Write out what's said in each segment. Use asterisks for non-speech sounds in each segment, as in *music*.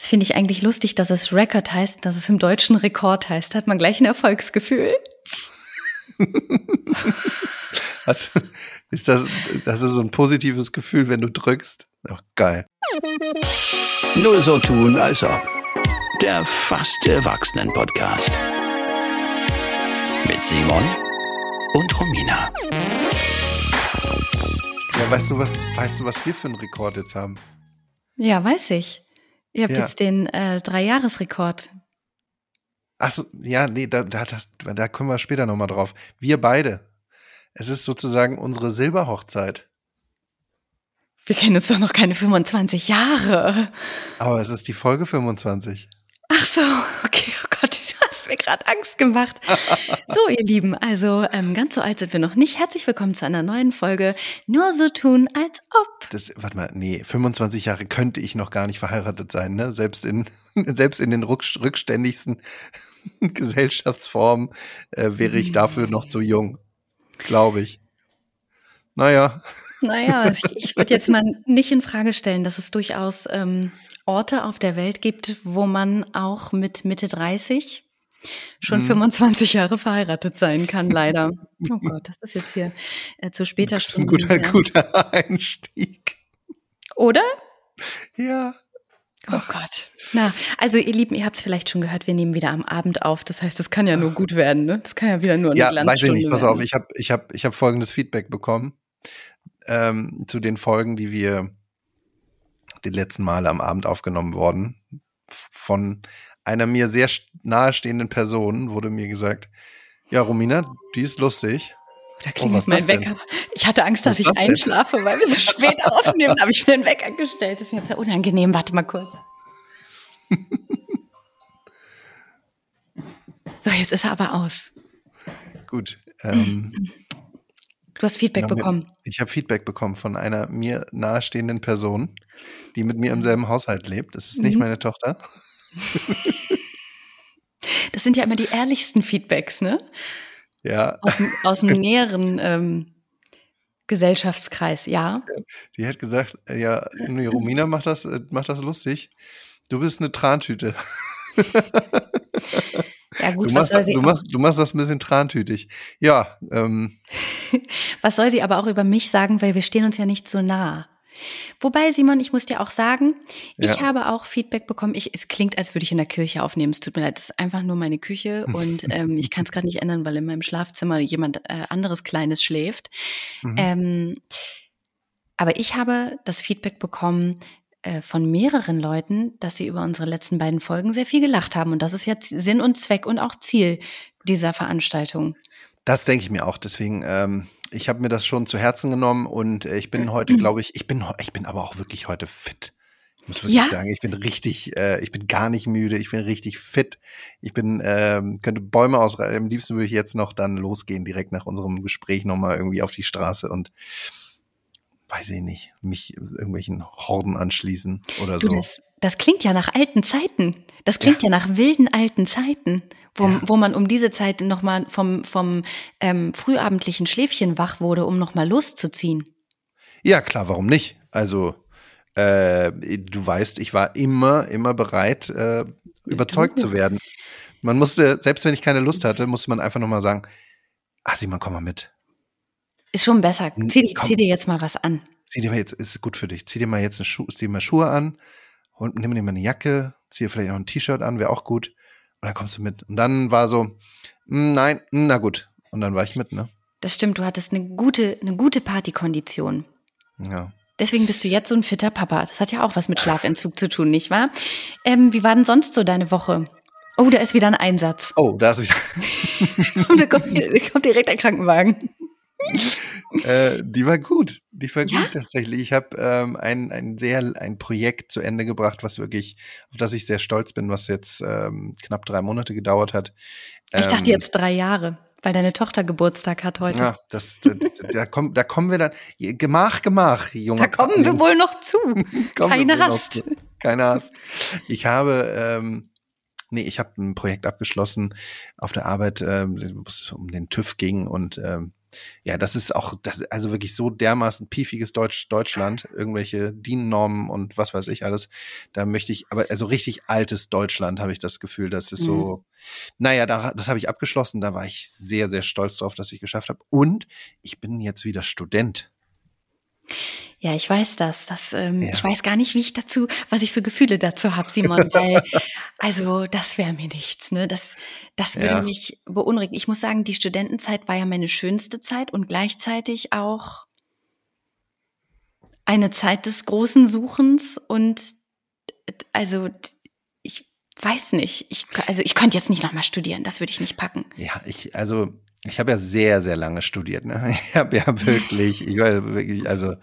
Das finde ich eigentlich lustig, dass es Record heißt, dass es im Deutschen Rekord heißt. Hat man gleich ein Erfolgsgefühl. *laughs* also, ist das, das ist so ein positives Gefühl, wenn du drückst? Oh, geil. Nur so tun, als ob. Der fast Erwachsenen-Podcast. Mit Simon und Romina. Ja, weißt du, was, weißt du, was wir für einen Rekord jetzt haben? Ja, weiß ich. Ihr habt Ja. jetzt den äh, Dreijahresrekord. Achso, ja, nee, da, da, das, da kommen wir später nochmal drauf. Wir beide. Es ist sozusagen unsere Silberhochzeit. Wir kennen uns doch noch keine 25 Jahre. Aber es ist die Folge 25. Ach so, okay, oh Gott, du hast mir gerade Angst gemacht. *laughs* So, ihr Lieben, also ähm, ganz so alt sind wir noch nicht. Herzlich willkommen zu einer neuen Folge. Nur so tun, als ob. Das, warte mal, nee, 25 Jahre könnte ich noch gar nicht verheiratet sein, ne? Selbst in, *laughs* selbst in den rück- rückständigsten *laughs* Gesellschaftsformen äh, wäre ich dafür noch zu jung. Glaube ich. Naja, Naja, ich, ich würde jetzt mal nicht in Frage stellen, dass es durchaus ähm, Orte auf der Welt gibt, wo man auch mit Mitte 30 schon Mhm. 25 Jahre verheiratet sein kann, leider. Oh *laughs* Gott, das ist jetzt hier äh, zu später das ist ein guter, ja. guter *laughs* Einstieg. Oder? Ja. Oh Gott. Na, also ihr Lieben, ihr habt es vielleicht schon gehört, wir nehmen wieder am Abend auf. Das heißt, das kann ja nur gut werden, ne? Das kann ja wieder nur eine Ja, weiß ich Glanzstunde nicht. Pass werden. auf, ich habe ich hab, ich hab folgendes Feedback bekommen ähm, zu den Folgen, die wir die letzten Male am Abend aufgenommen worden. Von einer mir sehr st- nahestehenden Person wurde mir gesagt, ja, Romina, die ist lustig. Da Oh, klingelt ist mein? Wecker. Ich hatte Angst, dass ich das denn? einschlafe, weil wir so *laughs* spät aufnehmen. Da habe ich mir den Wecker gestellt. Das ist mir jetzt sehr unangenehm. Warte mal kurz. *laughs* So, jetzt ist er aber aus. Gut. Ähm, Du hast Feedback mir- bekommen. ich habe Feedback bekommen von einer mir nahestehenden Person, die mit mir im selben Haushalt lebt. Das ist nicht Mhm. meine Tochter. *laughs* Das sind ja immer die ehrlichsten Feedbacks, ne? Ja, Aus dem, aus dem *laughs* näheren ähm, Gesellschaftskreis, ja. die hat gesagt, äh, ja, Romina macht das, äh, macht das lustig. Du bist eine Trantüte. Ja, gut, Du was machst, soll, sie du, machst, du machst das ein bisschen trantütig. Ja, ähm, *laughs* was soll sie aber auch über mich sagen, weil wir stehen uns ja nicht so nah. Wobei, Simon, ich muss dir auch sagen, ich Ja. habe auch Feedback bekommen. Ich, es klingt, als würde ich in der Kirche aufnehmen. Es tut mir leid, es ist einfach nur meine Küche *laughs* und ähm, ich kann es gerade nicht ändern, weil in meinem Schlafzimmer jemand äh, anderes Kleines schläft. mhm. Ähm, aber ich habe das Feedback bekommen äh, von mehreren Leuten, dass sie über unsere letzten beiden Folgen sehr viel gelacht haben. Und das ist jetzt Sinn und Zweck und auch Ziel dieser Veranstaltung. das denke ich mir auch. Deswegen, ähm, ich habe mir das schon zu Herzen genommen und äh, ich bin heute, glaube ich, ich bin, ich bin aber auch wirklich heute fit. Ich muss wirklich Ja? sagen, ich bin richtig, äh, ich bin gar nicht müde, ich bin richtig fit. Ich bin, ähm, könnte Bäume ausreißen. Am liebsten würde ich jetzt noch dann losgehen, direkt nach unserem Gespräch nochmal irgendwie auf die Straße und weiß ich nicht, mich irgendwelchen Horden anschließen oder Du, so. das, das klingt ja nach alten Zeiten. Das klingt ja, nach wilden alten Zeiten, wo, Ja. wo man um diese Zeit nochmal vom, vom ähm, frühabendlichen Schläfchen wach wurde, um nochmal loszuziehen. Ja, klar, warum nicht? Also, äh, du weißt, ich war immer, immer bereit, äh, überzeugt zu werden. Man musste, selbst wenn ich keine Lust hatte, musste man einfach nochmal sagen, ah, Simon, komm mal mit. Ist schon besser. Hm, Zieh, komm. zieh dir jetzt mal was an. Zieh dir mal jetzt, ist gut für dich. Zieh dir mal jetzt eine Schuhe, zieh dir mal Schuhe an und nimm dir mal eine Jacke, zieh dir vielleicht noch ein T-Shirt an, wäre auch gut. Und dann kommst du mit. Und dann war so, "Mm, nein, mm, na gut. Und dann war ich mit, ne? Das stimmt, du hattest eine gute, eine gute Partykondition. Ja. Deswegen bist du jetzt so ein fitter Papa. Das hat ja auch was mit Schlafentzug zu tun, nicht wahr? Ähm, wie war denn sonst so deine Woche? Oh, da ist wieder ein Einsatz. Oh, da ist wieder. *laughs* Und da kommt, da kommt direkt ein Krankenwagen. Äh, die war gut. Die war Ja? gut tatsächlich. Ich habe ähm, ein, ein sehr ein Projekt zu Ende gebracht, was wirklich, auf das ich sehr stolz bin, was jetzt ähm, knapp drei Monate gedauert hat. Ich dachte Ähm, jetzt drei Jahre, weil deine Tochter Geburtstag hat heute. Ja, das, da, da, kommen, da kommen wir dann. Gemach, gemach, Junge. Da kommen wir wohl noch zu. Keine hast. Keine hast. Ich habe, ähm, nee, ich habe ein Projekt abgeschlossen auf der Arbeit, ähm, wo es um den TÜV ging und ähm, ja, das ist auch, das, also wirklich so dermaßen piefiges Deutsch, Deutschland, irgendwelche DIN-Normen und was weiß ich alles. Da möchte ich, aber also richtig altes Deutschland habe ich das Gefühl, das ist so, Mhm. naja, da, das habe ich abgeschlossen, da war ich sehr, sehr stolz drauf, dass ich geschafft habe. Und ich bin jetzt wieder Student. Ja, ich weiß das. das ähm, Ja. Ich weiß gar nicht, wie ich dazu, was ich für Gefühle dazu habe, Simon. Weil, *laughs* also das wäre mir nichts. Ne? Das, das würde Ja. mich beunruhigen. Ich muss sagen, die Studentenzeit war ja meine schönste Zeit und gleichzeitig auch eine Zeit des großen Suchens und also ich weiß nicht. Ich, also ich könnte jetzt nicht nochmal studieren. Das würde ich nicht packen. Ja, ich, also, ich habe ja sehr, sehr lange studiert. Ne? *laughs* Ich habe ja wirklich, ich war wirklich, also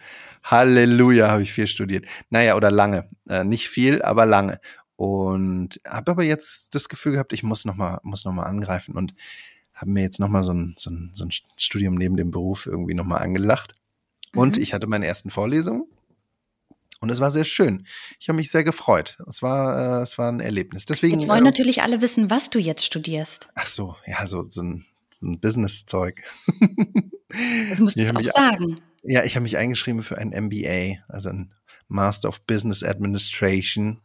Halleluja, habe ich viel studiert. Naja, oder lange. Äh, nicht viel, aber lange. Und habe aber jetzt das Gefühl gehabt, ich muss noch mal, muss noch mal angreifen und habe mir jetzt noch mal so ein, so, ein, so ein Studium neben dem Beruf irgendwie noch mal angelacht. Und Mhm. ich hatte meine ersten Vorlesungen und es war sehr schön. Ich habe mich sehr gefreut. Es war, äh, es war ein Erlebnis. Deswegen. Jetzt wollen äh, natürlich alle wissen, was du jetzt studierst. Ach so, ja, so, so ein, ein Business-Zeug. *laughs* Das musst du auch sagen. Ja, ich habe mich eingeschrieben für ein MBA, also ein Master of Business Administration,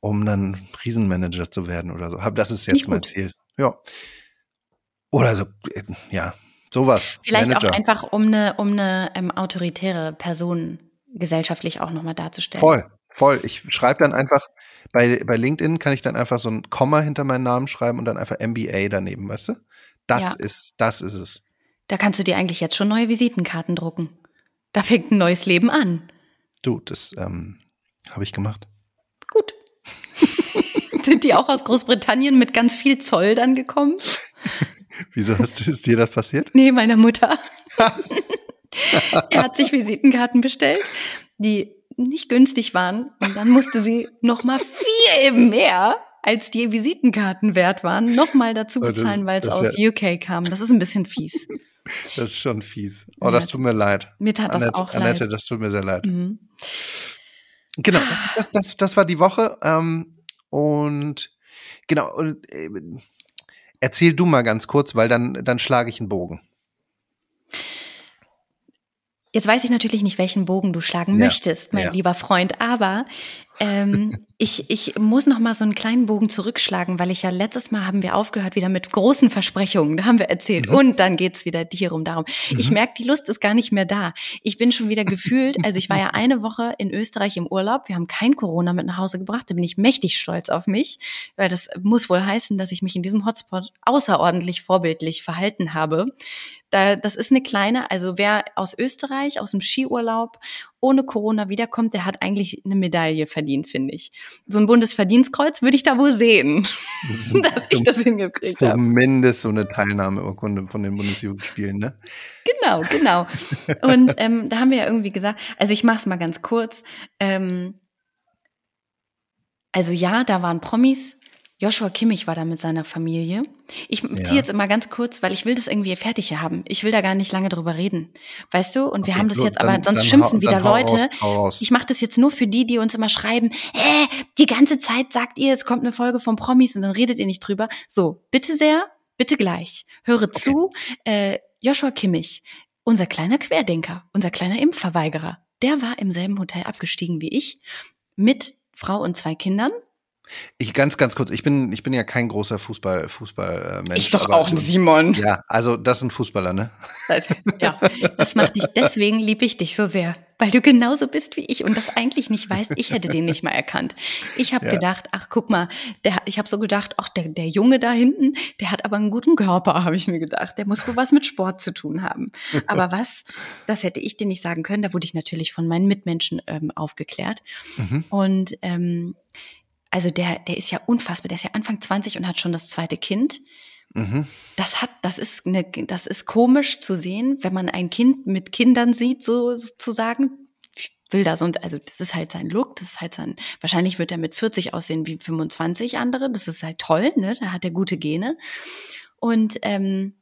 um dann Riesenmanager zu werden oder so. Das ist jetzt mein. Ziel. Ja. Oder so, ja, sowas. Vielleicht Manager. auch einfach, um eine, um eine ähm, autoritäre Person gesellschaftlich auch nochmal darzustellen. Voll, voll. Ich schreibe dann einfach, bei, bei LinkedIn kann ich dann einfach so ein Komma hinter meinen Namen schreiben und dann einfach MBA daneben, weißt du? Das Ja. ist, das ist es. Da kannst du dir eigentlich jetzt schon neue Visitenkarten drucken. Da fängt ein neues Leben an. Du, das ähm, habe ich gemacht. Gut. *laughs* Sind die auch aus Großbritannien mit ganz viel Zoll dann gekommen? *laughs* Wieso hast du, ist dir das passiert? Nee, meiner Mutter. *laughs* er hat sich Visitenkarten bestellt, die nicht günstig waren. Und dann musste sie noch mal viel mehr, als die Visitenkarten wert waren, noch mal dazu Oh, das- bezahlen, weil es das aus UK kam. Das ist ein bisschen fies. *laughs* Das ist schon fies. Oh, Ja. das tut mir leid. Mir tat das Annette, auch Annette, leid. das tut mir sehr leid. Mhm. Genau, das, das, das, das war die Woche. Ähm, und genau, und, äh, erzähl du mal ganz kurz, weil dann, dann schlage ich einen Bogen. Jetzt weiß ich natürlich nicht, welchen Bogen du schlagen Ja, möchtest, mein ja. lieber Freund, aber ähm, *laughs* ich, ich muss noch mal so einen kleinen Bogen zurückschlagen, weil ich ja letztes Mal haben wir aufgehört wieder mit großen Versprechungen, da haben wir erzählt Mhm. und dann geht's wieder hierum darum. Ich merke, die Lust ist gar nicht mehr da. Ich bin schon wieder *laughs* gefühlt, also ich war ja eine Woche in Österreich im Urlaub, wir haben kein Corona mit nach Hause gebracht, da bin ich mächtig stolz auf mich, weil das muss wohl heißen, dass ich mich in diesem Hotspot außerordentlich vorbildlich verhalten habe. Da, das ist eine kleine, also wer aus Österreich, aus dem Skiurlaub ohne Corona wiederkommt, der hat eigentlich eine Medaille verdient, finde ich. So ein Bundesverdienstkreuz würde ich da wohl sehen, *laughs* dass ich das hingekriegt habe. Zumindest so eine Teilnahmeurkunde von den Bundesjugendspielen, ne? Genau, genau. Und ähm, da haben wir ja irgendwie gesagt, also ich mache es mal ganz kurz. Ähm, also ja, da waren Promis. Joshua Kimmich war da mit seiner Familie. Ich Ja. ziehe jetzt immer ganz kurz, weil ich will das irgendwie fertig hier haben. Ich will da gar nicht lange drüber reden. Weißt du? Und wir Okay, haben das gut, jetzt, aber dann- sonst dann schimpfen hau- wieder Leute. raus. Ich mache das jetzt nur für die, die uns immer schreiben, äh, die ganze Zeit sagt ihr, es kommt eine Folge von Promis und dann redet ihr nicht drüber. So, bitte sehr, bitte gleich. Höre zu, äh, Joshua Kimmich, unser kleiner Querdenker, unser kleiner Impfverweigerer, der war im selben Hotel abgestiegen wie ich, mit Frau und zwei Kindern. Ich ganz, ganz kurz, ich bin, ich bin ja kein großer Fußball, Fußball, äh, ich doch auch, Simon. Ja, also das ist ein Fußballer, ne? Ja, das macht dich, deswegen liebe ich dich so sehr, weil du genauso bist wie ich und das eigentlich nicht weißt. Ich hätte den nicht mal erkannt. Ich habe Ja. gedacht, ach guck mal, der, ich habe so gedacht, ach der, der Junge da hinten, der hat aber einen guten Körper, habe ich mir gedacht. Der muss wohl was mit Sport zu tun haben. Aber *laughs* was, das hätte ich dir nicht sagen können. Da wurde ich natürlich von meinen Mitmenschen ähm, aufgeklärt. Mhm. Und ähm, also der, der ist ja unfassbar. Der ist ja Anfang 20 und hat schon das zweite Kind Mhm. das hat, das ist eine, das ist komisch zu sehen, wenn man ein Kind mit Kindern sieht, so sozusagen. Ich will da so, also das ist halt sein Look, das ist halt sein, wahrscheinlich wird er mit 40 aussehen wie 25 andere, das ist halt toll, ne, da hat er gute Gene. Und ähm,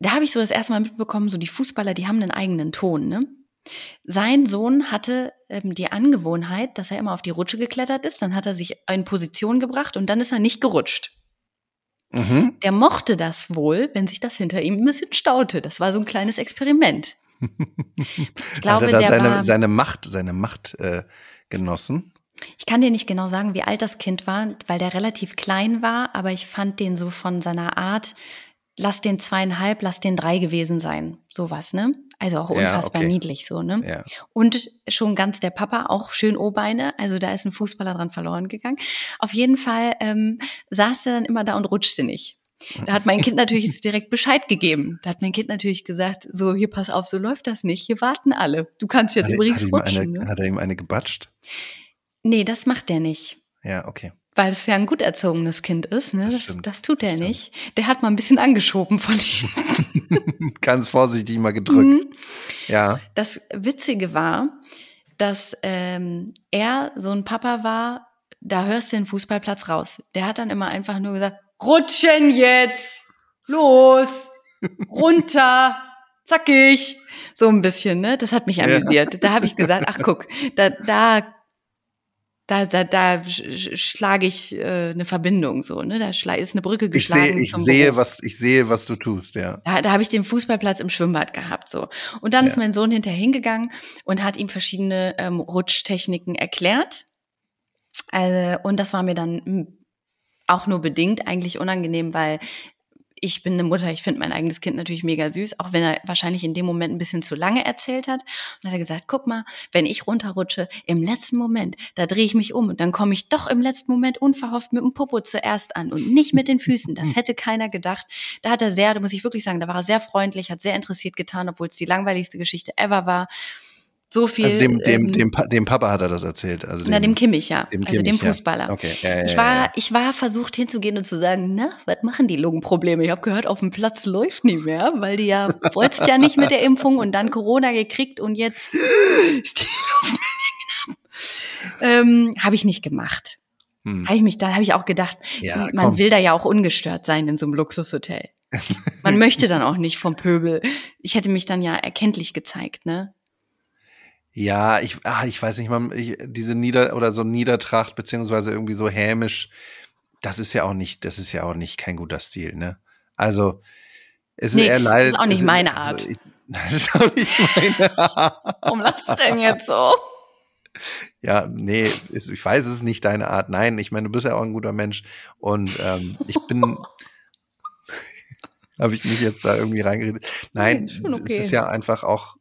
da habe ich so das erste Mal mitbekommen, so die Fußballer, die haben einen eigenen Ton, ne? Sein Sohn hatte ähm, die Angewohnheit, dass er immer auf die Rutsche geklettert ist, dann hat er sich in Position gebracht und dann ist er nicht gerutscht. Mhm. Der mochte das wohl, wenn sich das hinter ihm ein bisschen staute. Das war so ein kleines Experiment. *laughs* Ich glaube, Hat er da seine, war, seine Macht, seine Macht äh, genossen? ich kann dir nicht genau sagen, wie alt das Kind war, weil der relativ klein war, aber ich fand den so von seiner Art, lass den zweieinhalb, lass den drei gewesen sein. Sowas, ne? Also auch Ja, unfassbar okay. niedlich so, ne? Ja. Und schon ganz der Papa, auch schön O-Beine. Also da ist ein Fußballer dran verloren gegangen. Auf jeden Fall ähm, saß er dann immer da und rutschte nicht. Da hat mein Kind *laughs* natürlich direkt Bescheid gegeben. Da hat mein Kind natürlich gesagt, so, hier pass auf, so läuft das nicht. Hier warten alle. Du kannst jetzt Hat, übrigens hat, rutschen. eine, ne? hat er ihm eine gebatscht? Nee, das macht der nicht. Ja, okay. Weil es ja ein gut erzogenes Kind ist, ne? Das Das, das tut das er stimmt. nicht. Der hat mal ein bisschen angeschoben von ihm. *laughs* Ganz vorsichtig mal gedrückt. Mhm. Ja. Das Witzige war, dass ähm, er so ein Papa war, da hörst du den Fußballplatz raus. Der hat dann immer einfach nur gesagt, rutschen jetzt, los, runter, zackig. So ein bisschen, ne? Das hat mich Ja. amüsiert. Da habe ich gesagt, ach guck, da, da, da, da, da sch- sch- schlage ich äh, eine Verbindung so, ne? Da ist eine Brücke Ich geschlagen. sehe, ich sehe, Beruf. was, ich sehe, was du tust, ja. Da, da habe ich den Fußballplatz im Schwimmbad gehabt so. Und dann Ja. ist mein Sohn hinterher hingegangen und hat ihm verschiedene ähm, Rutschtechniken erklärt. Also, und das war mir dann mm, auch nur bedingt eigentlich unangenehm, weil ich bin eine Mutter, ich finde mein eigenes Kind natürlich mega süß, auch wenn er wahrscheinlich in dem Moment ein bisschen zu lange erzählt hat. Und dann hat er gesagt, guck mal, wenn ich runterrutsche, im letzten Moment, da drehe ich mich um und dann komme ich doch im letzten Moment unverhofft mit dem Popo zuerst an und nicht mit den Füßen. Das hätte keiner gedacht. Da hat er sehr, da muss ich wirklich sagen, da war er sehr freundlich, hat sehr interessiert getan, obwohl es die langweiligste Geschichte ever war. So viel. Also dem, dem, ähm, dem, Pa- dem Papa hat er das erzählt. Also na, dem Kimmich, ja. dem also dem Kimmich, ja. Fußballer. Okay, ja, ja, Ich war, ich war versucht hinzugehen und zu sagen, na, was machen die Lungenprobleme? Ich habe gehört, auf dem Platz läuft nie mehr, weil die ja *laughs* wolltest ja nicht mit der Impfung und dann Corona gekriegt und jetzt *laughs* ist die Luft ähm, habe ich nicht gemacht. Hm. Habe ich mich, dann habe ich auch gedacht, man komm. will da ja auch ungestört sein in so einem Luxushotel. *laughs* Man möchte dann auch nicht vom Pöbel. Ich hätte mich dann ja erkenntlich gezeigt, ne? Ja, ich, ah, ich weiß nicht, man, ich, diese Nieder- oder so Niedertracht, beziehungsweise irgendwie so hämisch, das ist ja auch nicht, das ist ja auch nicht kein guter Stil, ne? Also, es Nee, ist eher leid. *laughs* das ist auch nicht meine also, Art. ich, das *laughs* ist auch nicht meine Art. Warum lachst du denn jetzt so? Ja, nee, ist, ich weiß, es ist nicht deine Art. Nein, ich meine, du bist ja auch ein guter Mensch. Und ähm, ich bin. *laughs* Habe ich mich jetzt da irgendwie reingeredet? Nein, schon okay. es ist ja einfach auch.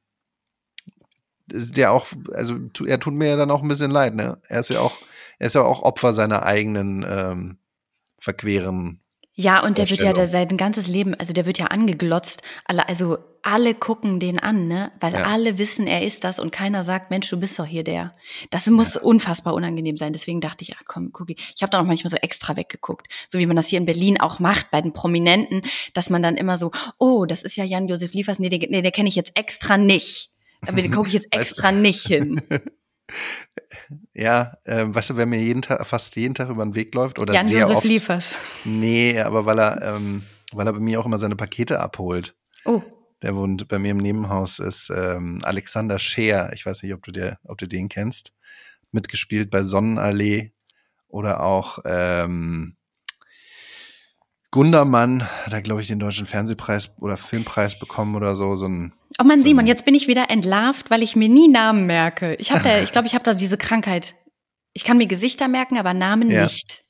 Ja auch, also er tut mir ja dann auch ein bisschen leid, ne? Er ist ja auch, er ist ja auch Opfer seiner eigenen ähm, verqueren. Ja, und der wird ja der, sein ganzes Leben, also der wird ja angeglotzt. Alle, also alle gucken den an, ne? Weil Ja. alle wissen, er ist das und keiner sagt, Mensch, du bist doch hier der. Das muss unfassbar unangenehm sein. Deswegen dachte ich, ach komm, guck ich. Ich habe da auch manchmal so extra weggeguckt. So wie man das hier in Berlin auch macht bei den Prominenten, dass man dann immer so, oh, das ist ja Jan-Josef Liefers, nee, den, nee, der kenne ich jetzt extra nicht. Aber den gucke ich jetzt Weißt du- extra nicht hin. *laughs* Ja, ähm, weißt du, wer mir jeden Tag, fast jeden Tag über den Weg läuft oder sehr Jan-Josef oft. Liefers. Nee, aber weil er, ähm, weil er bei mir auch immer seine Pakete abholt. Oh, Der wohnt bei mir im Nebenhaus, ist ähm, Alexander Scheer. Ich weiß nicht, ob du, der, ob du den kennst. Mitgespielt bei Sonnenallee oder auch ähm, Gundermann, hat er, glaube ich, den deutschen Fernsehpreis oder Filmpreis bekommen oder so. So ein, Oh Mann, So Simon, jetzt bin ich wieder entlarvt, weil ich mir nie Namen merke. Ich habe da, *laughs* ich glaube, ich habe da diese Krankheit. Ich kann mir Gesichter merken, aber Namen Ja. nicht.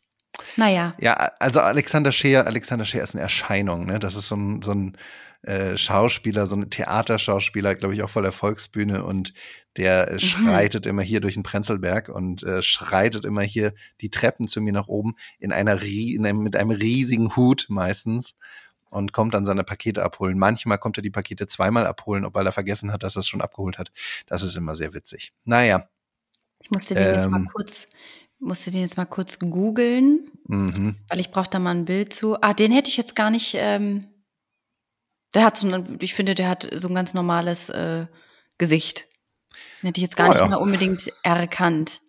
Naja, ja, also Alexander Scheer, Alexander Scheer ist eine Erscheinung, ne? Das ist so ein, so ein äh, Schauspieler, so ein Theaterschauspieler, glaube ich, auch vor der Volksbühne und der äh, schreitet immer hier durch den Prenzlberg und äh, schreitet immer hier die Treppen zu mir nach oben in einer in einem, mit einem riesigen Hut meistens und kommt dann seine Pakete abholen. Manchmal kommt er die Pakete zweimal abholen, ob weil er vergessen hat, dass er es schon abgeholt hat. Das ist immer sehr witzig. Naja, ich musste den jetzt mal Ähm. kurz, musste den jetzt mal kurz googeln, mhm. weil ich brauche da mal ein Bild zu. Ah, den hätte ich jetzt gar nicht. Ähm, der hat so, ein, ich finde, der hat so ein ganz normales äh, Gesicht. Den hätte ich jetzt gar Oh, nicht ja. mal unbedingt erkannt.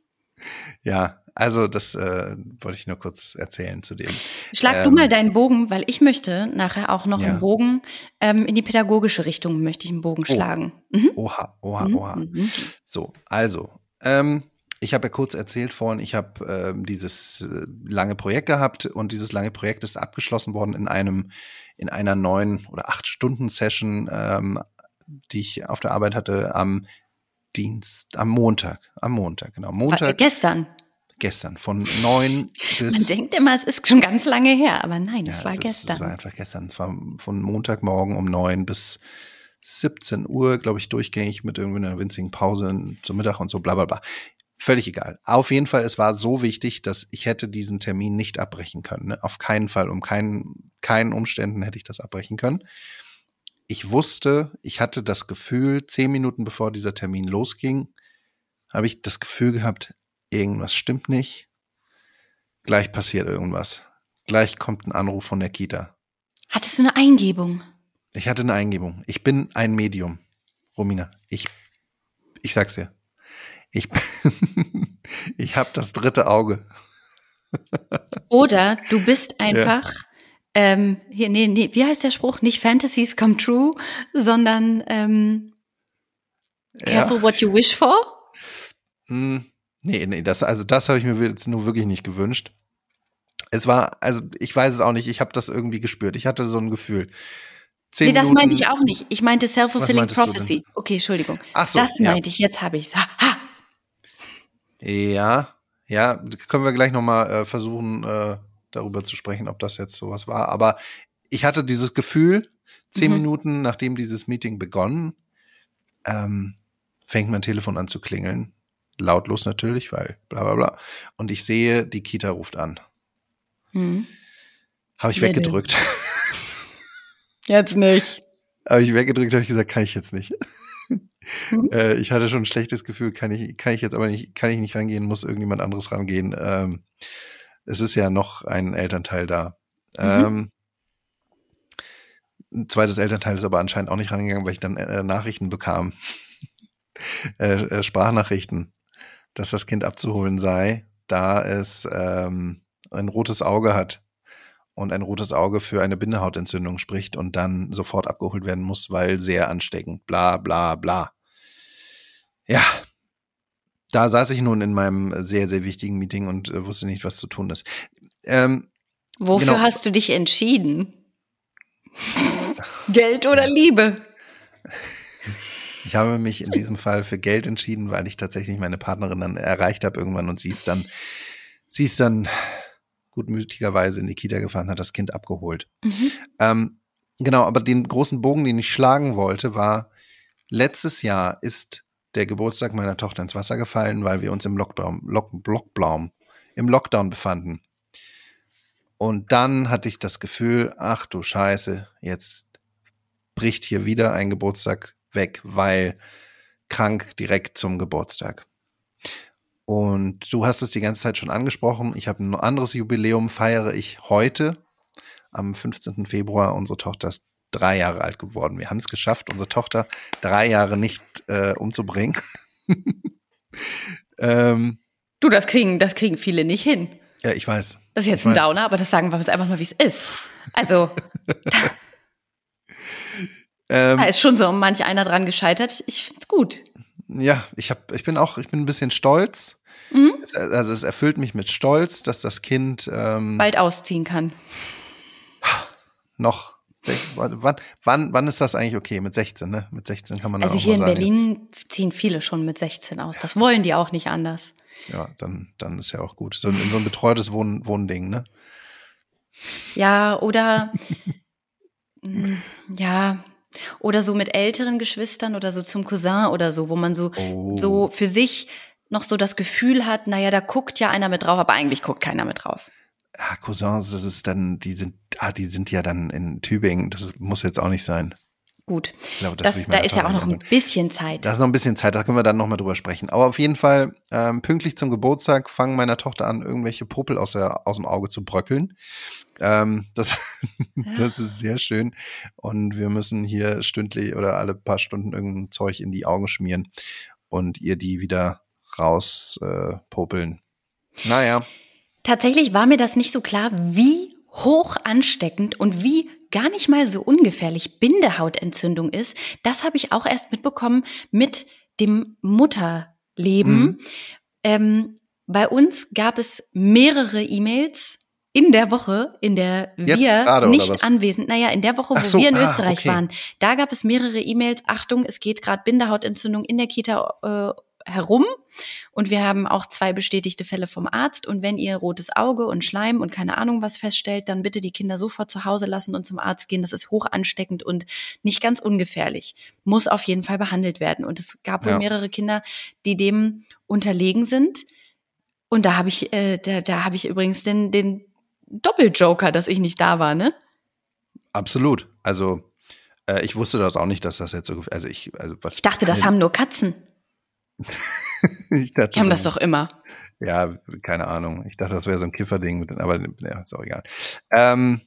ja, also das äh, wollte ich nur kurz erzählen zu dem. Schlag du Ähm. mal deinen Bogen, weil ich möchte nachher auch noch Ja. einen Bogen ähm, in die pädagogische Richtung möchte ich einen Bogen Oh. schlagen. Mhm. Oha, oha, Mhm, oha. mhm. So, also, ähm, Ich habe ja kurz erzählt vorhin, ich habe äh, dieses äh, lange Projekt gehabt und dieses lange Projekt ist abgeschlossen worden in einem in einer neun oder acht Stunden Session, ähm, die ich auf der Arbeit hatte am Dienst, am Montag, am Montag, genau. Montag. Gestern. Gestern, von neun bis. Man denkt immer, es ist schon ganz lange her, aber nein, Ja, es war ist- gestern. Es war einfach gestern. Es war von Montagmorgen um neun bis 17 Uhr, glaube ich, durchgängig mit irgendwie einer winzigen Pause zum Mittag und so, bla bla bla. Völlig egal. Auf jeden Fall, es war so wichtig, dass ich hätte diesen Termin nicht abbrechen können. Ne? Auf keinen Fall, um keinen, keinen Umständen hätte ich das abbrechen können. Ich wusste, ich hatte das Gefühl, zehn Minuten bevor dieser Termin losging, habe ich das Gefühl gehabt, irgendwas stimmt nicht. Gleich passiert irgendwas. Gleich kommt ein Anruf von der Kita. Hattest du eine Eingebung? Ich hatte eine Eingebung. Ich bin ein Medium, Romina. Ich, ich sag's dir. Ich, *laughs* ich habe das dritte Auge. Oder du bist einfach, ähm, hier, nee, nee, wie heißt der Spruch? Nicht Fantasies come true, sondern ähm, careful what you wish for. Hm, nee, nee, das, also das habe ich mir jetzt nur wirklich nicht gewünscht. Es war, also ich weiß es auch nicht, ich habe das irgendwie gespürt. Ich hatte so ein Gefühl. Zehn Nee, das Minuten- meinte ich auch nicht. Ich meinte self-fulfilling prophecy. Okay, Entschuldigung. Ach so, das ja. meinte ich, jetzt habe ich's. Ha, ha. Ja, ja, können wir gleich nochmal äh, versuchen, äh, darüber zu sprechen, ob das jetzt sowas war. Aber ich hatte dieses Gefühl, zehn Mhm. Minuten nachdem dieses Meeting begonnen, ähm, fängt mein Telefon an zu klingeln. Lautlos natürlich, weil bla bla bla. Und ich sehe, die Kita ruft an. Hm. Habe ich denn? weggedrückt. *laughs* Jetzt nicht. Habe ich weggedrückt, habe ich gesagt, kann ich jetzt nicht. Mhm. *laughs* äh, ich hatte schon ein schlechtes Gefühl, kann ich, kann ich jetzt aber nicht, kann ich nicht rangehen, muss irgendjemand anderes rangehen. Ähm, es ist ja noch ein Elternteil da. Mhm. Ähm, ein zweites Elternteil ist aber anscheinend auch nicht rangegangen, weil ich dann äh, Nachrichten bekam. *laughs* äh, äh, Sprachnachrichten, dass das Kind abzuholen sei, da es ähm, ein rotes Auge hat und ein rotes Auge für eine Bindehautentzündung spricht und dann sofort abgeholt werden muss, weil sehr ansteckend, bla bla bla. Ja, da saß ich nun in meinem sehr, sehr wichtigen Meeting und äh, wusste nicht, was zu tun ist. Ähm, Wofür Genau. hast du dich entschieden? *laughs* Geld oder Liebe? Ich habe mich in diesem Fall für Geld entschieden, weil ich tatsächlich meine Partnerin dann erreicht habe irgendwann und sie ist dann, sie ist dann gutmütigerweise in die Kita gefahren, hat das Kind abgeholt. Mhm. Ähm, genau, aber den großen Bogen, den ich schlagen wollte, war, letztes Jahr ist der Geburtstag meiner Tochter ins Wasser gefallen, weil wir uns im Lockdown, Lock, Lockdown, im Lockdown befanden. Und dann hatte ich das Gefühl, ach du Scheiße, jetzt bricht hier wieder ein Geburtstag weg, weil krank direkt zum Geburtstag. Und du hast es die ganze Zeit schon angesprochen. Ich habe ein anderes Jubiläum, feiere ich heute am 15. Februar. Unsere Tochter ist drei Jahre alt geworden. Wir haben es geschafft, unsere Tochter drei Jahre nicht äh, umzubringen. *laughs* ähm, Du, das kriegen, das kriegen viele nicht hin. ja, ich weiß. Das ist jetzt Ich ein weiß. Downer, aber das sagen wir jetzt einfach mal, wie es ist. Also, *laughs* Ähm, da ist schon so manch einer dran gescheitert. Ich find's gut. ja, ich hab, ich bin auch, ich bin ein bisschen stolz. Mhm. Es, also es erfüllt mich mit Stolz, dass das Kind ähm, Bald ausziehen kann. noch wann, wann, wann ist das eigentlich okay? Mit 16, ne? Mit 16 kann man Also auch hier in sagen, Berlin ziehen viele schon mit 16 aus. Das wollen die auch nicht anders. Jetzt, ja, dann, dann ist ja auch gut. So, ein- so ein betreutes Wohn, Wohnding, ne? Ja, oder mm, ja, oder so mit älteren Geschwistern oder so zum Cousin oder so, wo man so, Oh. so für sich noch so das Gefühl hat, naja, da guckt ja einer mit drauf, aber eigentlich guckt keiner mit drauf. Ah, Cousins, das ist dann, die sind, ah, die sind ja dann in Tübingen. Das muss jetzt auch nicht sein. Gut. Glaube, das, Das, da ist ja auch noch ein bisschen Zeit. Da ist noch ein bisschen Zeit, da können wir dann nochmal drüber sprechen. Aber auf jeden Fall, ähm, pünktlich zum Geburtstag fangen meiner Tochter an, irgendwelche Popel aus, der, aus dem Auge zu bröckeln. Ähm, das, *laughs* das ist sehr schön. Und wir müssen hier stündlich oder alle paar Stunden irgendein Zeug in die Augen schmieren und ihr die wieder raus äh. Naja, Tatsächlich war mir das nicht so klar, wie hoch ansteckend und wie gar nicht mal so ungefährlich Bindehautentzündung ist. Das habe ich auch erst mitbekommen mit dem Mutterleben. Mhm. Ähm, bei uns gab es mehrere E-Mails in der Woche, in der wir gerade, nicht anwesend, naja, in der Woche, wo so, wir in ah, Österreich okay. waren, da gab es mehrere E-Mails. Achtung, es geht gerade Bindehautentzündung in der Kita äh, herum. Und wir haben auch zwei bestätigte Fälle vom Arzt. Und wenn ihr rotes Auge und Schleim und keine Ahnung was feststellt, dann bitte die Kinder sofort zu Hause lassen und zum Arzt gehen. Das ist hoch ansteckend und nicht ganz ungefährlich. Muss auf jeden Fall behandelt werden. Und es gab wohl Ja. mehrere Kinder, die dem unterlegen sind. Und da habe ich, äh, da, da habe ich übrigens den, den Doppeljoker, dass ich nicht da war, ne? Absolut. Also, äh, ich wusste das auch nicht, dass das jetzt so, also ich, also was. Ich dachte, das haben nur Katzen. Ich dachte, Die haben das doch immer. Ja, keine Ahnung. Ich dachte, das wäre so ein Kifferding, aber ja, ist auch egal. Ähm,